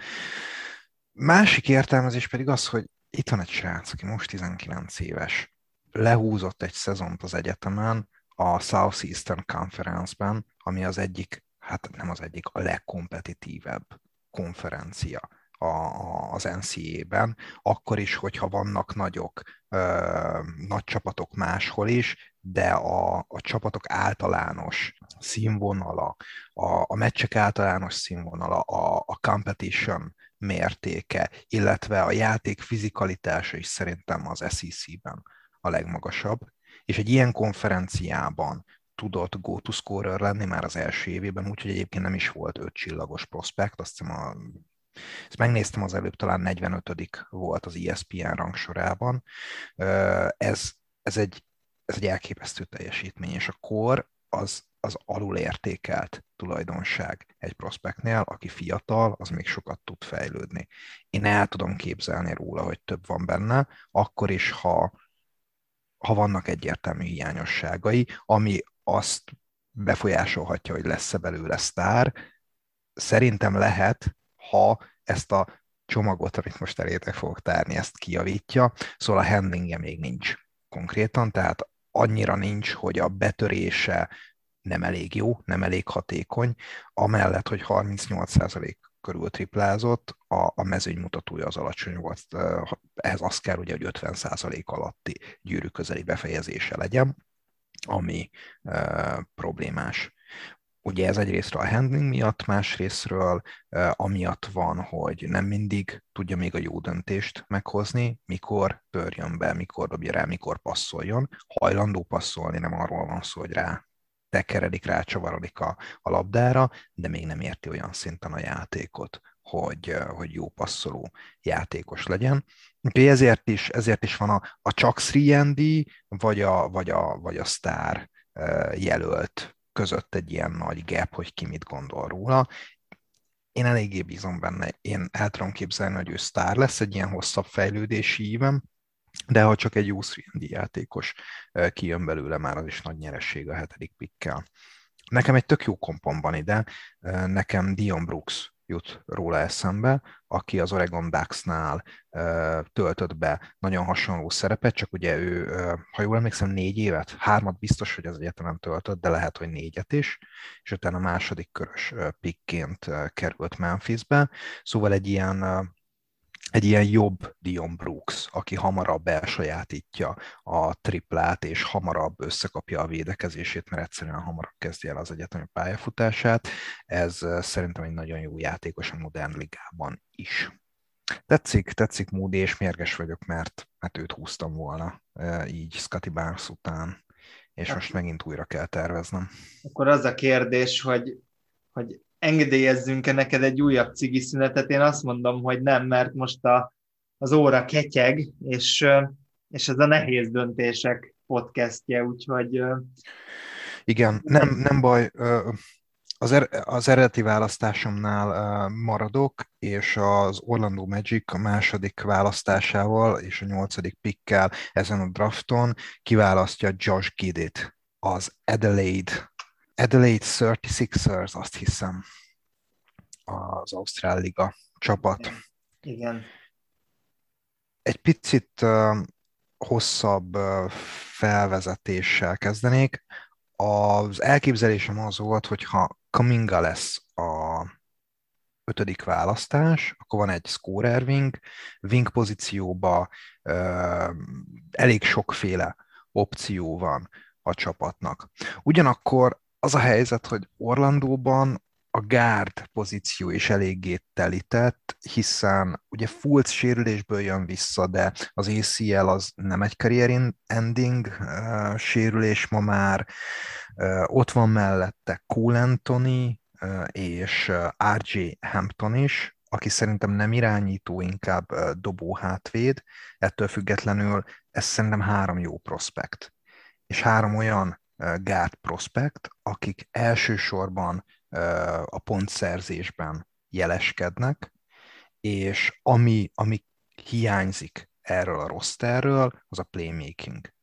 Másik értelmezés pedig az, hogy itt van egy srác, aki most 19 éves, lehúzott egy szezont az egyetemen, a Southeastern Conference-ben, ami az egyik, hát nem az egyik, a legkompetitívebb konferencia a, a, az NCAA-ben, akkor is, hogyha vannak nagyok, ö, nagy csapatok máshol is, de a, a csapatok általános színvonala, a, a meccsek általános színvonala, a, a competition mértéke, illetve a játék fizikalitása is szerintem az SEC-ben a legmagasabb, és egy ilyen konferenciában tudott go to scorer lenni már az első évében, úgyhogy egyébként nem is volt öt csillagos prospekt, azt hiszem a ezt megnéztem az előbb, talán 45 volt az ESPN rangsorában. Ez, ez, egy, ez egy elképesztő teljesítmény, és a kor az az alulértékelt tulajdonság egy prospektnél, aki fiatal, az még sokat tud fejlődni. Én el tudom képzelni róla, hogy több van benne, akkor is, ha, ha vannak egyértelmű hiányosságai, ami azt befolyásolhatja, hogy lesz-e belőle sztár. Szerintem lehet, ha ezt a csomagot, amit most elétek fogok tárni, ezt kiavítja, szóval a handlingje még nincs konkrétan, tehát annyira nincs, hogy a betörése, nem elég jó, nem elég hatékony, amellett, hogy 38% körül triplázott, a, a mezőny mutatója az alacsony volt, ehhez az kell ugye, hogy 50% alatti gyűrű közeli befejezése legyen, ami e, problémás. Ugye ez egyrésztről a handling miatt, másrésztről e, amiatt van, hogy nem mindig tudja még a jó döntést meghozni, mikor törjön be, mikor dobja rá, mikor passzoljon. Hajlandó passzolni, nem arról van szó, hogy rá tekeredik, rácsavarodik a, a labdára, de még nem érti olyan szinten a játékot, hogy, hogy jó passzoló játékos legyen. Úgyhogy ezért is, ezért is van a, a csak 3 vagy a, vagy a, vagy a Star jelölt között egy ilyen nagy gap, hogy ki mit gondol róla. Én eléggé bízom benne. Én el tudom képzelni, hogy ő sztár lesz egy ilyen hosszabb fejlődési ívem, de ha csak egy 3 játékos kijön belőle, már az is nagy nyeresség a hetedik pikkel. Nekem egy tök jó kompom van ide, nekem Dion Brooks jut róla eszembe, aki az Oregon Ducks-nál töltött be nagyon hasonló szerepet, csak ugye ő, ha jól emlékszem, négy évet, hármat biztos, hogy az egyetemen töltött, de lehet, hogy négyet is, és utána a második körös pikként került Memphisbe, szóval egy ilyen egy ilyen jobb Dion Brooks, aki hamarabb elsajátítja a triplát, és hamarabb összekapja a védekezését, mert egyszerűen hamarabb kezdje el az egyetemi pályafutását. Ez szerintem egy nagyon jó játékos a modern ligában is. Tetszik, tetszik Moody, és mérges vagyok, mert, mert őt húztam volna így Scotty Barnes után, és hát, most megint újra kell terveznem. Akkor az a kérdés, hogy, hogy engedélyezzünk-e neked egy újabb cigiszünetet? Én azt mondom, hogy nem, mert most a, az óra ketyeg, és, és ez a nehéz döntések podcastje, úgyhogy... Igen, nem, nem baj, az, er, az eredeti választásomnál maradok, és az Orlando Magic a második választásával és a nyolcadik pickkel ezen a drafton kiválasztja Josh Gidit, az Adelaide, Adelaide 36ers, azt hiszem, az Ausztrál Liga csapat. Igen. Egy picit hosszabb felvezetéssel kezdenék. Az elképzelésem az volt, hogy ha Kaminga lesz a ötödik választás, akkor van egy scorer wing, wing pozícióba uh, elég sokféle opció van a csapatnak. Ugyanakkor az a helyzet, hogy Orlandóban a gárd pozíció is eléggé telített, hiszen ugye Fulc sérülésből jön vissza, de az ACL az nem egy career ending uh, sérülés ma már. Uh, ott van mellette Cole Anthony uh, és RJ Hampton is, aki szerintem nem irányító, inkább dobó hátvéd. Ettől függetlenül ez szerintem három jó prospekt. És három olyan guard prospekt, akik elsősorban a pontszerzésben jeleskednek, és ami, ami hiányzik erről a rosterről, az a playmaking.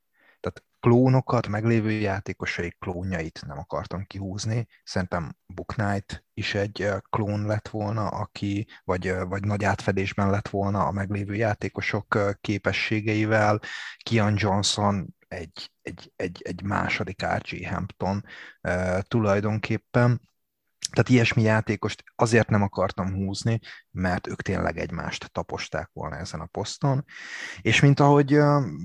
Tehát klónokat, meglévő játékosai klónjait nem akartam kihúzni. Szerintem Book Knight is egy klón lett volna, aki, vagy, vagy nagy átfedésben lett volna a meglévő játékosok képességeivel. Kian Johnson egy, egy, egy, egy második R.G. Hampton tulajdonképpen tehát ilyesmi játékost azért nem akartam húzni, mert ők tényleg egymást taposták volna ezen a poszton. És mint ahogy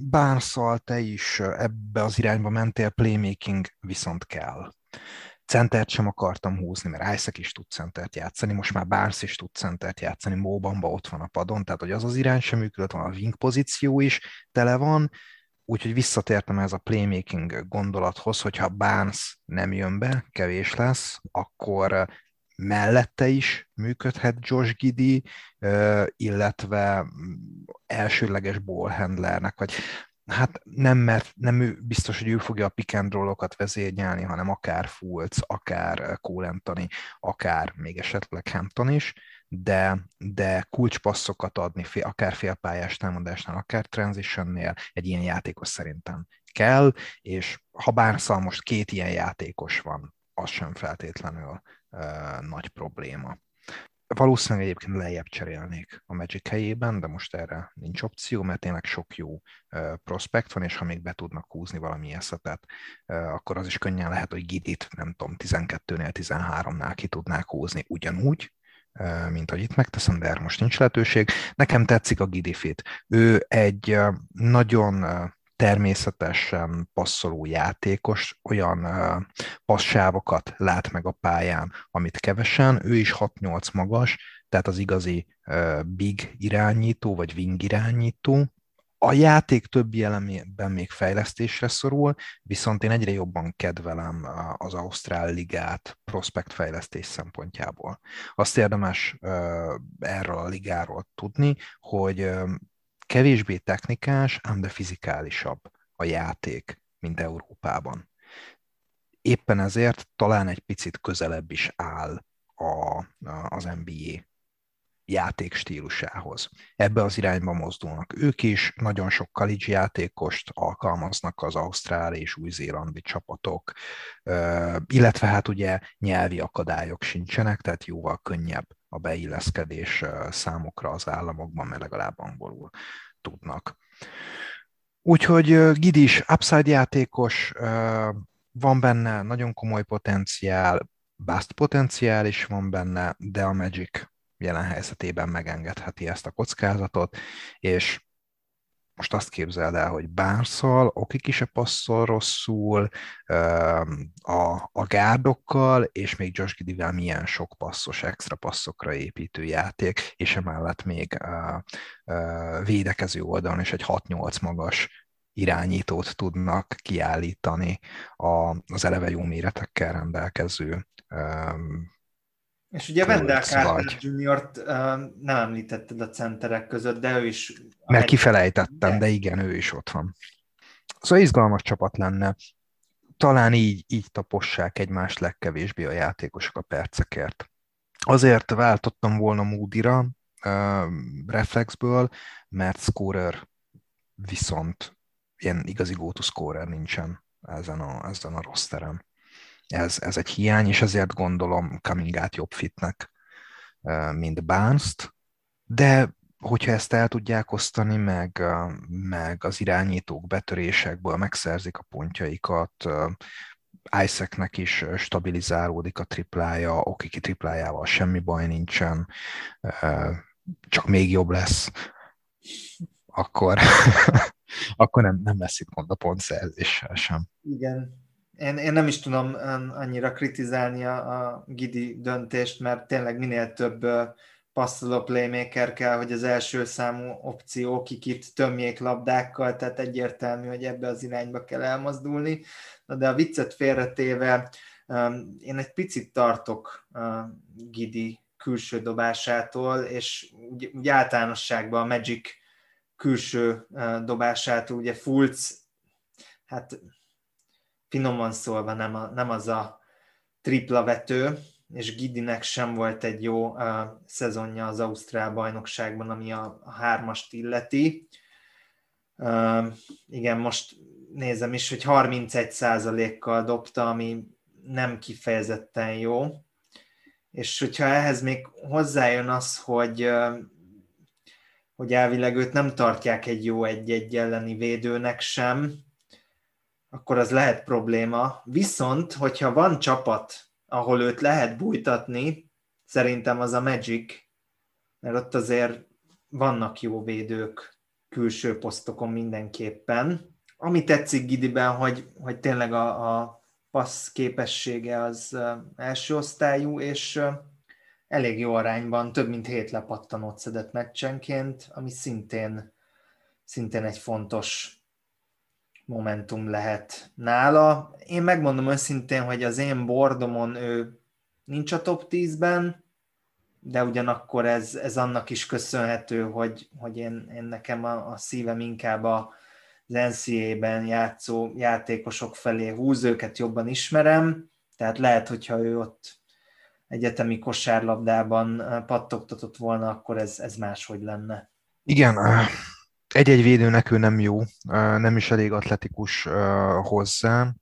Bárszal te is ebbe az irányba mentél, playmaking viszont kell. Centert sem akartam húzni, mert Isaac is tud centert játszani, most már Barnes is tud centert játszani, Móbamba ott van a padon, tehát hogy az az irány sem működött, van a wing pozíció is, tele van, Úgyhogy visszatértem ez a playmaking gondolathoz, hogyha Barnes nem jön be, kevés lesz, akkor mellette is működhet Josh Giddy, illetve elsőleges ballhandlernek, vagy hát nem, mert nem ő, biztos, hogy ő fogja a pick and roll-okat vezérnyelni, hanem akár Fultz, akár Cole akár még esetleg Hampton is de, de kulcspasszokat adni, akár félpályás támadásnál, akár transitionnél egy ilyen játékos szerintem kell, és ha bárszal most két ilyen játékos van, az sem feltétlenül uh, nagy probléma. Valószínűleg egyébként lejjebb cserélnék a Magic helyében, de most erre nincs opció, mert tényleg sok jó uh, prospekt van, és ha még be tudnak húzni valami eszetet, uh, akkor az is könnyen lehet, hogy Gidit, nem tudom, 12-nél, 13-nál ki tudnák húzni ugyanúgy, mint hogy itt megteszem, de erre most nincs lehetőség. Nekem tetszik a Gidifit. Ő egy nagyon természetesen passzoló játékos, olyan passávokat lát meg a pályán, amit kevesen, ő is 6-8 magas, tehát az igazi big irányító, vagy wing irányító, a játék többi elemében még fejlesztésre szorul, viszont én egyre jobban kedvelem az Ausztrál ligát prospekt fejlesztés szempontjából. Azt érdemes erről a ligáról tudni, hogy kevésbé technikás, ám de fizikálisabb a játék, mint Európában. Éppen ezért talán egy picit közelebb is áll a, az NBA játék stílusához. Ebbe az irányba mozdulnak ők is, nagyon sok college játékost alkalmaznak az ausztrál és új-zélandi csapatok, illetve hát ugye nyelvi akadályok sincsenek, tehát jóval könnyebb a beilleszkedés számokra az államokban, mert legalább angolul tudnak. Úgyhogy Gidis upside játékos, van benne nagyon komoly potenciál, bust potenciál is van benne, de a Magic jelen helyzetében megengedheti ezt a kockázatot, és most azt képzeld el, hogy Bárszal, Okik is a passzol rosszul, a, a gárdokkal, és még Josh Gidivel milyen sok passzos, extra passzokra építő játék, és emellett még a, a védekező oldalon is egy 6-8 magas irányítót tudnak kiállítani az eleve jó méretekkel rendelkező és ugye Wendell Carter Jr. nem említetted a centerek között, de ő is... Mert kifelejtettem, de... de igen, ő is ott van. Szóval izgalmas csapat lenne. Talán így, így tapossák egymást legkevésbé a játékosok a percekért. Azért váltottam volna Moody-ra uh, reflexből, mert scorer viszont ilyen igazi go scorer nincsen ezen a, ezen a rosteren ez, ez egy hiány, és ezért gondolom Cummingát jobb fitnek, mint barnes de hogyha ezt el tudják osztani, meg, meg az irányítók betörésekből megszerzik a pontjaikat, Isaacnek is stabilizálódik a triplája, Okiki triplájával semmi baj nincsen, csak még jobb lesz, akkor, akkor nem, nem lesz itt gond a pontszerzéssel sem. Igen, én, én nem is tudom annyira kritizálni a, a Gidi döntést, mert tényleg minél több passzoló playmaker kell, hogy az első számú opció kikit tömjék labdákkal, tehát egyértelmű, hogy ebbe az irányba kell elmozdulni. De a viccet félretéve, én egy picit tartok Gidi külső dobásától, és úgy, úgy általánosságban a Magic külső dobásától, ugye Fulc, hát finoman szólva nem, a, nem az a tripla vető, és Gidinek sem volt egy jó uh, szezonja az Ausztrál bajnokságban, ami a, a hármast illeti. Uh, igen, most nézem is, hogy 31%-kal dobta, ami nem kifejezetten jó. És hogyha ehhez még hozzájön az, hogy uh, hogy elvileg őt nem tartják egy jó egy-egy elleni védőnek sem, akkor az lehet probléma. Viszont, hogyha van csapat, ahol őt lehet bújtatni, szerintem az a Magic, mert ott azért vannak jó védők külső posztokon mindenképpen. Ami tetszik Gidiben, hogy, hogy tényleg a, a passz képessége az első osztályú, és elég jó arányban, több mint hét lepattanót szedett meccsenként, ami szintén, szintén egy fontos momentum lehet nála. Én megmondom őszintén, hogy az én bordomon ő nincs a top 10-ben, de ugyanakkor ez, ez annak is köszönhető, hogy, hogy én, én nekem a, a szívem inkább az NCA-ben játszó játékosok felé húz, őket jobban ismerem, tehát lehet, hogyha ő ott egyetemi kosárlabdában pattogtatott volna, akkor ez, ez máshogy lenne. Igen, egy-egy védőnek ő nem jó, nem is elég atletikus hozzá.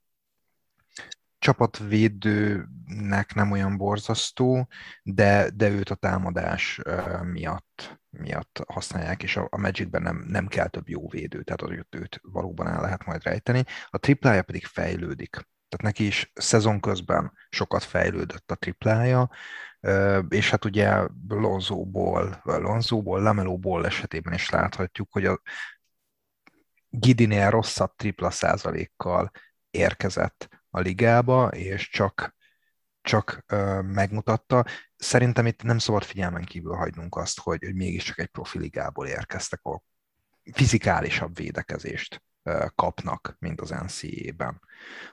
Csapatvédőnek nem olyan borzasztó, de, de őt a támadás miatt, miatt használják, és a, a Magicben nem, nem kell több jó védő, tehát őt, őt valóban el lehet majd rejteni. A triplája pedig fejlődik. Tehát neki is szezon közben sokat fejlődött a triplája, és hát ugye Lonzóból, Lonzóból, Lamelóból esetében is láthatjuk, hogy a Gidinél rosszabb tripla százalékkal érkezett a ligába, és csak, csak megmutatta. Szerintem itt nem szabad figyelmen kívül hagynunk azt, hogy, hogy mégiscsak egy profiligából érkeztek, ahol fizikálisabb védekezést kapnak, mint az NCAA-ben.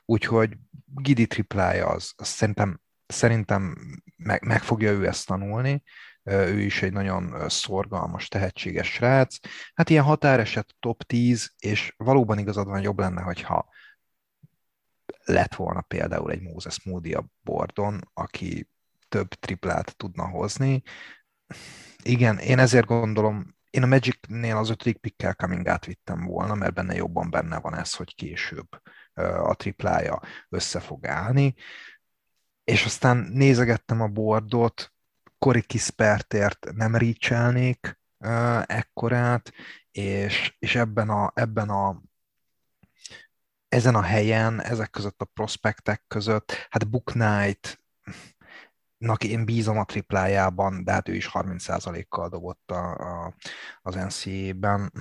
Úgyhogy Gidi triplája az, az szerintem szerintem meg, meg fogja ő ezt tanulni, ő is egy nagyon szorgalmas, tehetséges srác. Hát ilyen határeset top 10, és valóban igazad van, jobb lenne, hogyha lett volna például egy Moses Moody a bordon, aki több triplát tudna hozni. Igen, én ezért gondolom, én a Magic-nél az ötödik pikkel coming átvittem volna, mert benne jobban benne van ez, hogy később a triplája össze fog állni és aztán nézegettem a bordot, Cory Kispertért nem ricselnék uh, ekkorát, és, és ebben a, ebben a ezen a helyen, ezek között a prospektek között, hát Book Knight Nak én bízom a triplájában, de hát ő is 30%-kal dobott a, a, az NCAA-ben.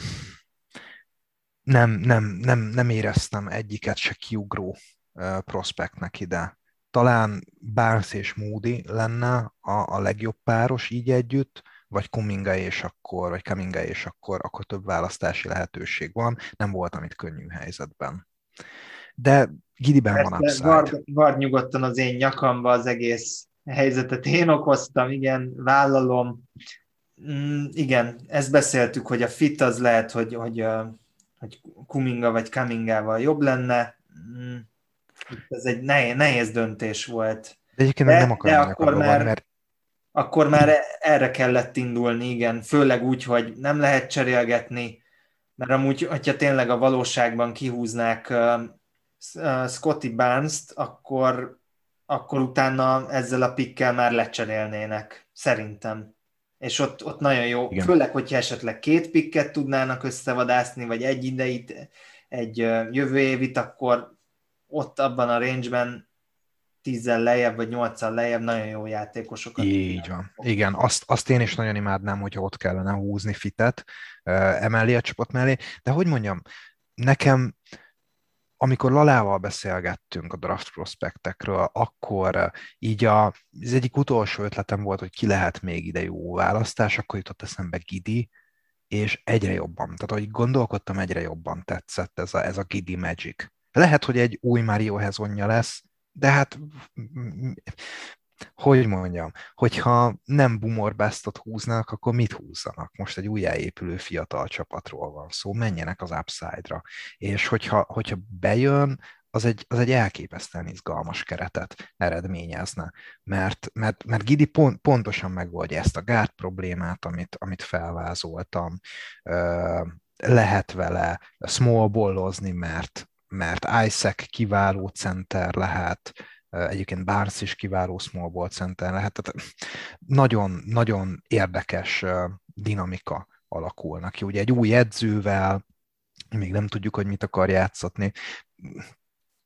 Nem, nem, nem, nem éreztem egyiket se kiugró prospektnek ide. Talán Barnes és Moody lenne a, a legjobb páros így együtt, vagy Kuminga és akkor, vagy Kaminga és akkor, akkor több választási lehetőség van. Nem voltam itt könnyű helyzetben. De Gidiben Persze, van upside. Vard, vard nyugodtan az én nyakamba az egész helyzetet én okoztam, igen, vállalom. Mm, igen, ezt beszéltük, hogy a fit az lehet, hogy, hogy, hogy Kuminga vagy Kamingával jobb lenne. Mm, ez egy nehéz, nehéz döntés volt. De egyébként de, nem akarom de akkor már, mert... akkor már erre kellett indulni, igen. Főleg úgy, hogy nem lehet cserélgetni, mert amúgy, hogyha tényleg a valóságban kihúznák Scotty Barnes-t, akkor, akkor utána ezzel a pikkel már lecserélnének, szerintem. És ott, ott nagyon jó, Igen. főleg, hogyha esetleg két pikket tudnának összevadászni, vagy egy ideit, egy jövő évit, akkor ott abban a range-ben tízzel lejjebb, vagy nyolccal lejjebb nagyon jó játékosokat. Így van. Igen, azt, azt én is nagyon imádnám, hogyha ott kellene húzni fitet emellé a csapat mellé, de hogy mondjam, nekem amikor Lalával beszélgettünk a draft prospektekről, akkor így a, az egyik utolsó ötletem volt, hogy ki lehet még ide jó választás, akkor jutott eszembe Gidi, és egyre jobban, tehát ahogy gondolkodtam, egyre jobban tetszett ez a, ez a Gidi Magic. Lehet, hogy egy új Mario Hezonja lesz, de hát hogy mondjam, hogyha nem bumor bestot húznak, akkor mit húzzanak? Most egy újjáépülő fiatal csapatról van szó, menjenek az upside-ra. És hogyha, hogyha bejön, az egy, az egy elképesztően izgalmas keretet eredményezne, mert, mert, mert Gidi pont, pontosan megoldja ezt a gát problémát, amit, amit felvázoltam, lehet vele small ballozni, mert, mert Isaac kiváló center lehet, Egyébként Barnes is kiváló small ball center lehet. Tehát nagyon, nagyon érdekes dinamika alakulnak ki. Ugye egy új edzővel, még nem tudjuk, hogy mit akar játszatni.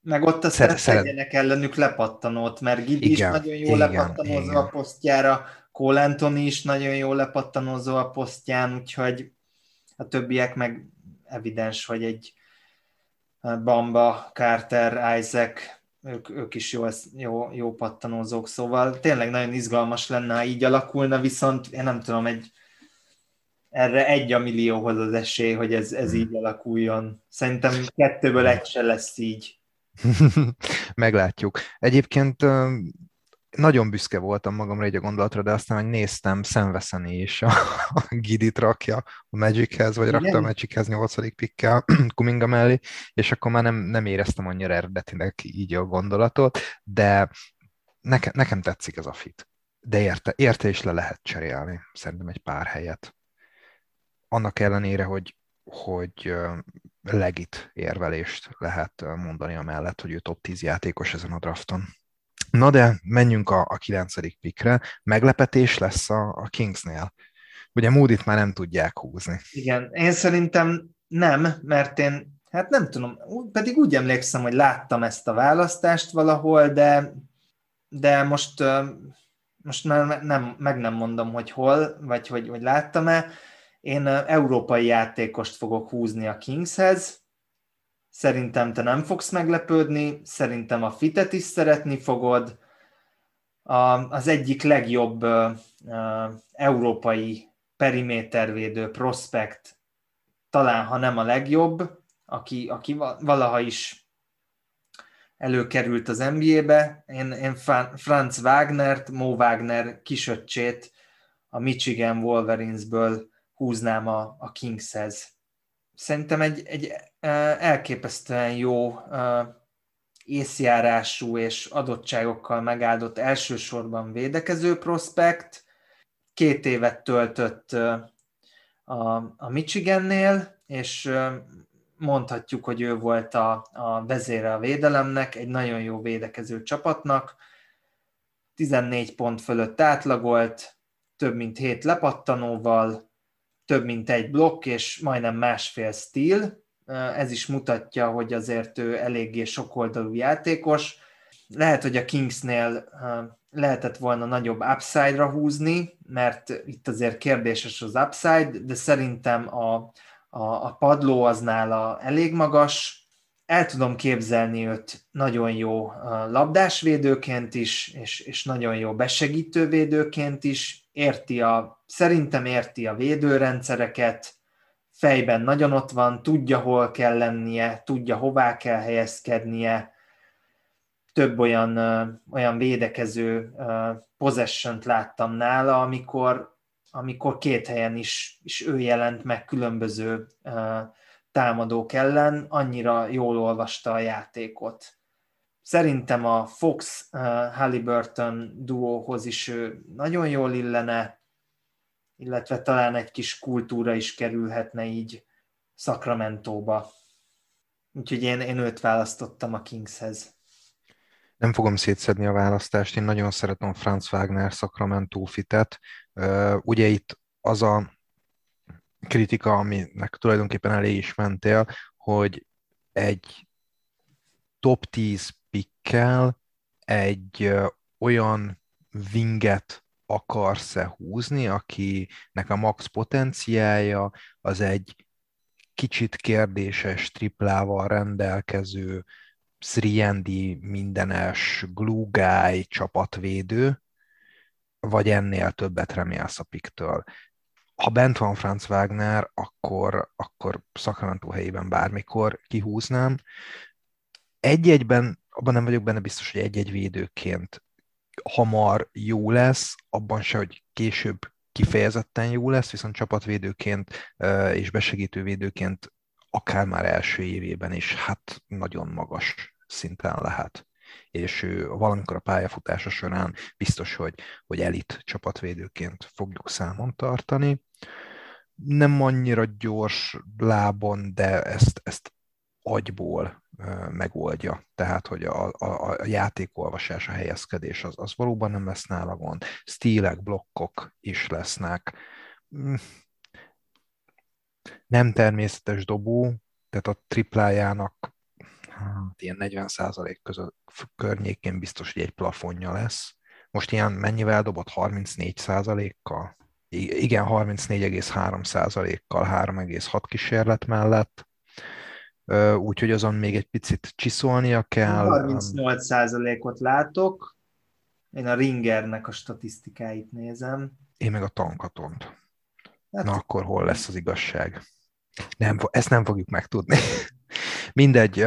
Meg ott aztán Szer- tegyenek ellenük lepattanót, mert Gidi igen, is nagyon jól lepattanózó a posztjára, Cole Anthony is nagyon jól lepattanózó a posztján, úgyhogy a többiek meg evidens, hogy egy Bamba, Carter, Isaac ők, ők is jó, jó, jó pattanózók, szóval tényleg nagyon izgalmas lenne, ha így alakulna, viszont én nem tudom, egy, erre egy a millióhoz az esély, hogy ez, ez így alakuljon. Szerintem kettőből egy se lesz így. Meglátjuk. Egyébként nagyon büszke voltam magamra egy a gondolatra, de aztán, hogy néztem, Szemveszeni is a, a Gidit rakja a Magichez, vagy Igen? rakta a Magichez nyolcadik pikkel Kuminga mellé, és akkor már nem, nem éreztem annyira eredetinek így a gondolatot, de nekem, nekem tetszik ez a fit. De érte, érte is le lehet cserélni, szerintem egy pár helyet. Annak ellenére, hogy, hogy legit érvelést lehet mondani amellett, hogy ő top 10 játékos ezen a drafton. Na de menjünk a, a 9. pikre. Meglepetés lesz a, a Kingsnél. Ugye moody már nem tudják húzni. Igen, én szerintem nem, mert én, hát nem tudom, pedig úgy emlékszem, hogy láttam ezt a választást valahol, de, de most, most már nem, meg nem mondom, hogy hol, vagy hogy, hogy láttam-e. Én európai játékost fogok húzni a Kingshez, Szerintem te nem fogsz meglepődni, szerintem a fitet is szeretni fogod. A, az egyik legjobb uh, európai perimétervédő prospekt, talán ha nem a legjobb, aki, aki valaha is előkerült az NBA-be. Én, én Franz Wagnert, Mo Wagner kisöccsét a Michigan Wolverinesből húznám a, a Kingshez szerintem egy, egy elképesztően jó észjárású és adottságokkal megáldott elsősorban védekező prospekt. Két évet töltött a, a Michigannél, és mondhatjuk, hogy ő volt a, a vezére a védelemnek, egy nagyon jó védekező csapatnak. 14 pont fölött átlagolt, több mint 7 lepattanóval, több mint egy blokk, és majdnem másfél stíl. Ez is mutatja, hogy azért ő eléggé sokoldalú játékos. Lehet, hogy a Kingsnél lehetett volna nagyobb upside-ra húzni, mert itt azért kérdéses az upside, de szerintem a, a, a padló az nála elég magas, el tudom képzelni őt nagyon jó labdásvédőként is, és, és nagyon jó besegítővédőként is, érti a, szerintem érti a védőrendszereket, fejben nagyon ott van, tudja, hol kell lennie, tudja, hová kell helyezkednie, több olyan, olyan védekező possession láttam nála, amikor, amikor két helyen is, is ő jelent meg különböző támadók ellen, annyira jól olvasta a játékot. Szerintem a Fox Halliburton duóhoz is ő nagyon jól illene, illetve talán egy kis kultúra is kerülhetne így Sacramento-ba. Úgyhogy én, én őt választottam a Kingshez. Nem fogom szétszedni a választást, én nagyon szeretem Franz Wagner Sacramento fitet. Ugye itt az a kritika, aminek tulajdonképpen elé is mentél, hogy egy top 10 pikkel egy olyan winget akarsz-e húzni, akinek a max potenciája az egy kicsit kérdéses triplával rendelkező 3 mindenes glue guy csapatvédő, vagy ennél többet remélsz a piktől ha bent van Franz Wagner, akkor, akkor Sacramento helyében bármikor kihúznám. Egy-egyben, abban nem vagyok benne biztos, hogy egy-egy védőként hamar jó lesz, abban se, hogy később kifejezetten jó lesz, viszont csapatvédőként és besegítő védőként akár már első évében is hát nagyon magas szinten lehet és ő valamikor a pályafutása során biztos, hogy, hogy elit csapatvédőként fogjuk számon tartani. Nem annyira gyors lábon, de ezt, ezt agyból megoldja. Tehát, hogy a, a, a játékolvasás, a helyezkedés az, az valóban nem lesz nála gond. Stílek, blokkok is lesznek. Hm. Nem természetes dobó, tehát a triplájának hát ilyen 40% között környékén biztos, hogy egy plafonja lesz. Most ilyen mennyivel dobott? 34% kal Igen, 34,3% kal 3,6 kísérlet mellett. Úgyhogy azon még egy picit csiszolnia kell. 38% ot látok. Én a Ringernek a statisztikáit nézem. Én meg a tankatont. Hát, Na akkor hol lesz az igazság? Nem, ezt nem fogjuk megtudni. Mindegy,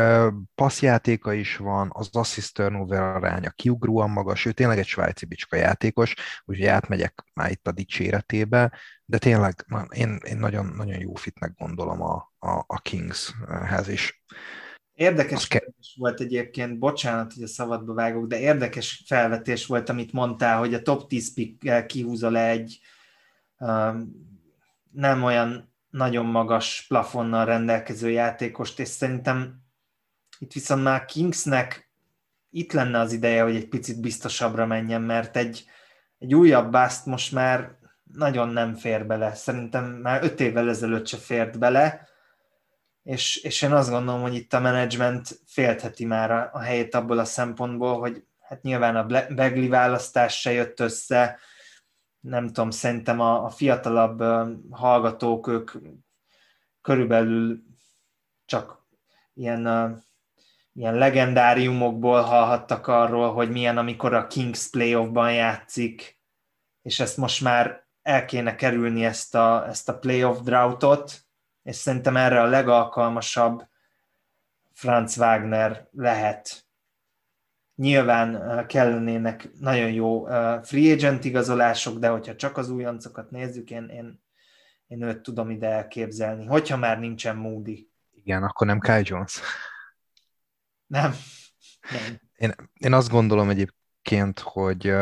passzjátéka is van, az assist turnover aránya kiugróan magas, ő tényleg egy svájci bicska játékos, úgyhogy átmegyek már itt a dicséretébe, de tényleg én, én nagyon, nagyon jó fitnek gondolom a, a, a Kingshez is. Érdekes ke- volt egyébként, bocsánat, hogy a szabadba vágok, de érdekes felvetés volt, amit mondtál, hogy a top 10 pick kihúzza le egy um, nem olyan nagyon magas plafonnal rendelkező játékost, és szerintem itt viszont már Kingsnek itt lenne az ideje, hogy egy picit biztosabbra menjen, mert egy, egy újabb bászt most már nagyon nem fér bele. Szerintem már öt évvel ezelőtt se fért bele, és, és én azt gondolom, hogy itt a menedzsment féltheti már a, a helyét abból a szempontból, hogy hát nyilván a Begli választás se jött össze, nem tudom, szerintem a, a fiatalabb hallgatók, ők körülbelül csak ilyen, ilyen legendáriumokból hallhattak arról, hogy milyen, amikor a Kings playoffban játszik, és ezt most már el kéne kerülni ezt a, ezt a playoff droughtot, és szerintem erre a legalkalmasabb Franz Wagner lehet Nyilván kellenének nagyon jó free agent igazolások, de hogyha csak az újoncokat nézzük, én, én, én őt tudom ide elképzelni. Hogyha már nincsen Moody. Igen, akkor nem Kai Jones. Nem. nem. Én, én azt gondolom egyébként, hogy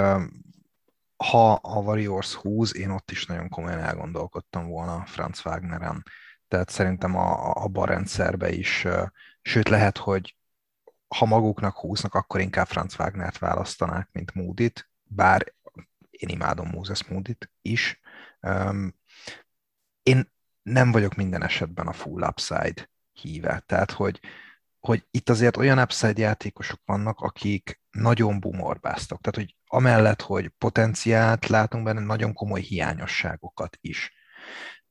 ha a Warriors húz, én ott is nagyon komolyan elgondolkodtam volna Franz Wagneren. Tehát szerintem a, a, rendszerbe is, sőt lehet, hogy ha maguknak húznak, akkor inkább Franz Wagnert választanák, mint Moody-t, bár én imádom Moses Moody-t is. Én nem vagyok minden esetben a full upside híve, tehát hogy, hogy itt azért olyan upside játékosok vannak, akik nagyon bumorbáztak. Tehát, hogy amellett, hogy potenciált látunk benne, nagyon komoly hiányosságokat is.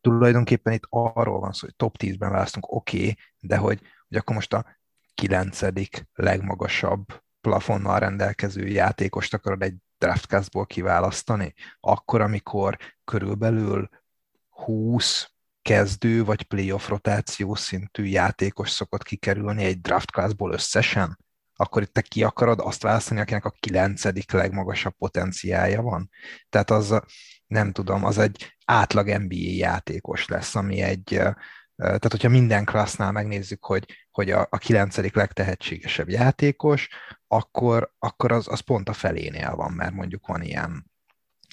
Tulajdonképpen itt arról van szó, hogy top 10-ben választunk, oké, okay, de hogy, hogy akkor most a kilencedik legmagasabb plafonnal rendelkező játékost akarod egy draftcastból kiválasztani, akkor, amikor körülbelül 20 kezdő vagy playoff rotáció szintű játékos szokott kikerülni egy draft összesen, akkor itt te ki akarod azt választani, akinek a kilencedik legmagasabb potenciája van. Tehát az, nem tudom, az egy átlag NBA játékos lesz, ami egy, tehát hogyha minden klassznál megnézzük, hogy, hogy a, a kilencedik legtehetségesebb játékos, akkor, akkor az, az pont a felénél van, mert mondjuk van ilyen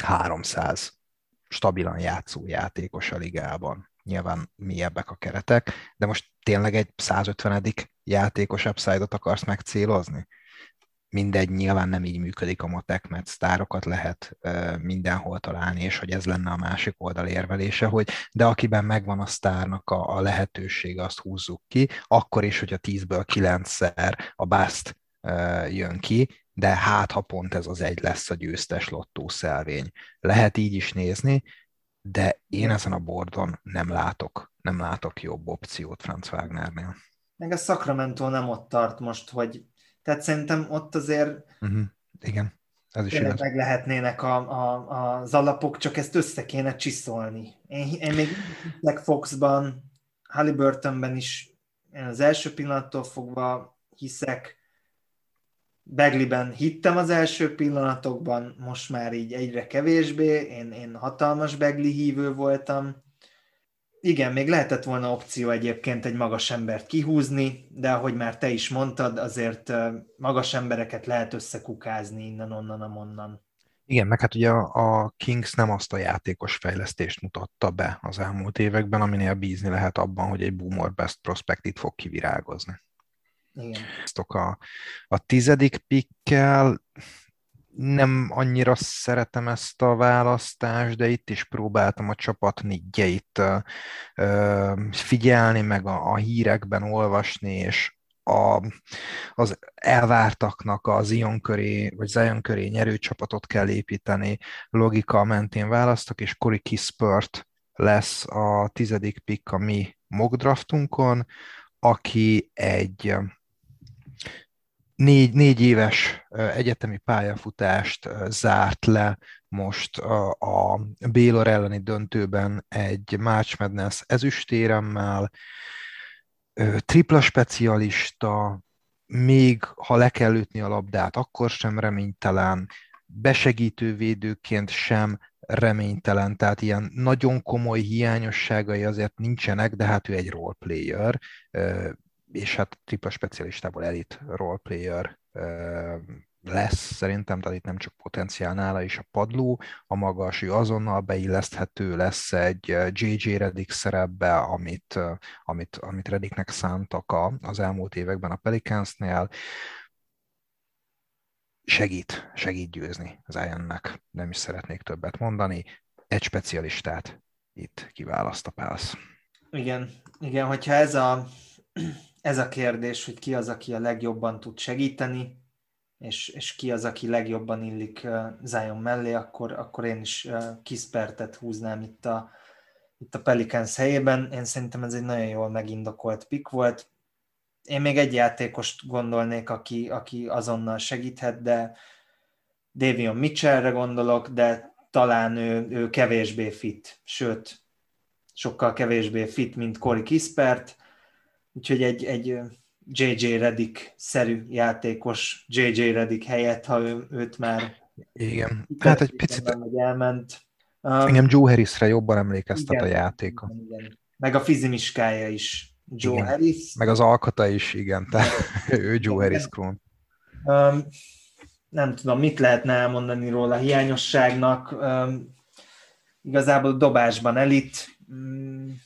300 stabilan játszó játékos a ligában. Nyilván mélyebbek a keretek, de most tényleg egy 150 játékos upside-ot akarsz megcélozni? Mindegy, nyilván nem így működik a motek, mert sztárokat lehet mindenhol találni, és hogy ez lenne a másik oldal érvelése, hogy de akiben megvan a sztárnak a, a lehetősége, azt húzzuk ki, akkor is, hogyha 10-ből 9-szer a bust jön ki, de hát ha pont ez az egy lesz a győztes lottószelvény. Lehet így is nézni, de én ezen a bordon nem látok, nem látok jobb opciót Franz Wagnernél. Meg a Sacramento nem ott tart most, hogy tehát szerintem ott azért uh-huh. Igen, ez is igaz. meg lehetnének a, a, az alapok, csak ezt össze kéne csiszolni. Én, én még Black Foxban, Halliburtonben is én az első pillanattól fogva hiszek, Begliben hittem az első pillanatokban, most már így egyre kevésbé, én, én hatalmas Begli hívő voltam. Igen, még lehetett volna opció egyébként egy magas embert kihúzni, de ahogy már te is mondtad, azért magas embereket lehet összekukázni innen, onnan, amonnan. Igen, meg hát ugye a Kings nem azt a játékos fejlesztést mutatta be az elmúlt években, aminél bízni lehet abban, hogy egy boomer best prospect itt fog kivirágozni. Igen. A, a tizedik pikkel nem annyira szeretem ezt a választást, de itt is próbáltam a csapat négyeit figyelni, meg a, a hírekben olvasni, és a, az elvártaknak az Zion köré, vagy Zion köré nyerő csapatot kell építeni, logika mentén választok, és Cory Kispert lesz a tizedik pick a mi mock draftunkon, aki egy négy, négy éves egyetemi pályafutást zárt le most a, a Baylor elleni döntőben egy March Madness ezüstéremmel, tripla specialista, még ha le kell ütni a labdát, akkor sem reménytelen, besegítő védőként sem reménytelen, tehát ilyen nagyon komoly hiányosságai azért nincsenek, de hát ő egy role player, és hát tripla specialistából elit roleplayer lesz szerintem, tehát itt nem csak potenciál nála is a padló, a magas, ő azonnal beilleszthető lesz egy JJ Redick szerepbe, amit, amit, amit Redicknek szántak a, az elmúlt években a Pelicansnél. Segít, segít győzni az Ironnek, nem is szeretnék többet mondani. Egy specialistát itt kiválaszt a Pels. Igen, igen, hogyha ez a ez a kérdés, hogy ki az, aki a legjobban tud segíteni, és, és ki az, aki legjobban illik Zion mellé, akkor, akkor én is Kispertet húznám itt a, itt a Pelicans helyében. Én szerintem ez egy nagyon jól megindokolt pick volt. Én még egy játékost gondolnék, aki, aki azonnal segíthet, de Davion Mitchellre gondolok, de talán ő, ő kevésbé fit, sőt, sokkal kevésbé fit, mint Corey Kispert Úgyhogy egy, egy JJ Redick-szerű játékos JJ Redick helyett, ha ő, őt már igen, hát egy picit elment. Um, Engem Joe Harrisre jobban emlékeztet igen, a játéka. Igen, igen. Meg a fizimiskája is Joe igen. Harris. Meg az alkata is, igen, tehát ő Joe. Harris klón. Um, nem tudom, mit lehetne elmondani róla a hiányosságnak. Um, igazából dobásban elit,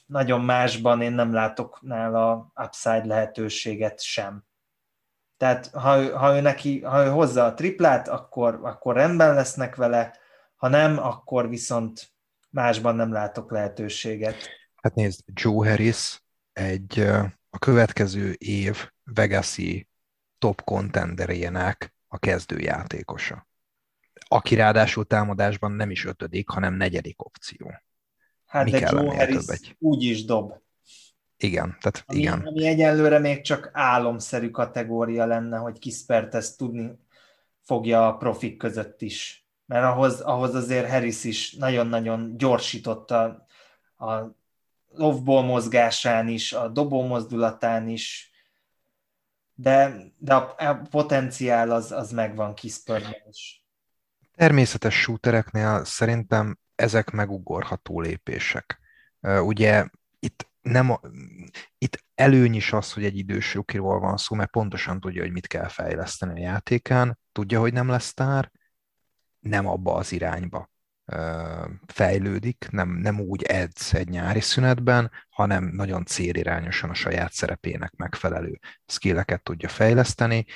nagyon másban én nem látok nála upside lehetőséget sem. Tehát ha, ha ő neki, ha ő hozza a triplát, akkor, akkor rendben lesznek vele, ha nem, akkor viszont másban nem látok lehetőséget. Hát nézd, Joe Harris egy a következő év Vegasi top contenderének a kezdőjátékosa. Aki ráadásul támadásban nem is ötödik, hanem negyedik opció. Hát Mi de Joe Harris többet? úgy is dob. Igen, tehát ami, igen. Ami egyelőre még csak álomszerű kategória lenne, hogy Kispert ezt tudni fogja a profik között is. Mert ahhoz, ahhoz azért Harris is nagyon-nagyon gyorsította a off mozgásán is, a dobó mozdulatán is, de, de a, potenciál az, az megvan Kispörben is. Természetes shootereknél szerintem ezek megugorható lépések. Ugye itt nem, itt előny is az, hogy egy idős rukiról van szó, mert pontosan tudja, hogy mit kell fejleszteni a játékán, tudja, hogy nem lesz tár, nem abba az irányba fejlődik, nem, nem úgy edz egy nyári szünetben, hanem nagyon célirányosan a saját szerepének megfelelő skilleket tudja fejleszteni.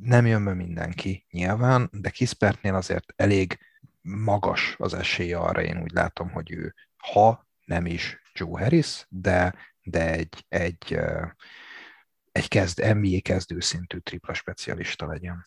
Nem jön be mindenki nyilván, de Kispertnél azért elég magas az esélye arra, én úgy látom, hogy ő ha nem is Joe Harris, de, de egy, egy, egy kezd, NBA kezdőszintű tripla specialista legyen.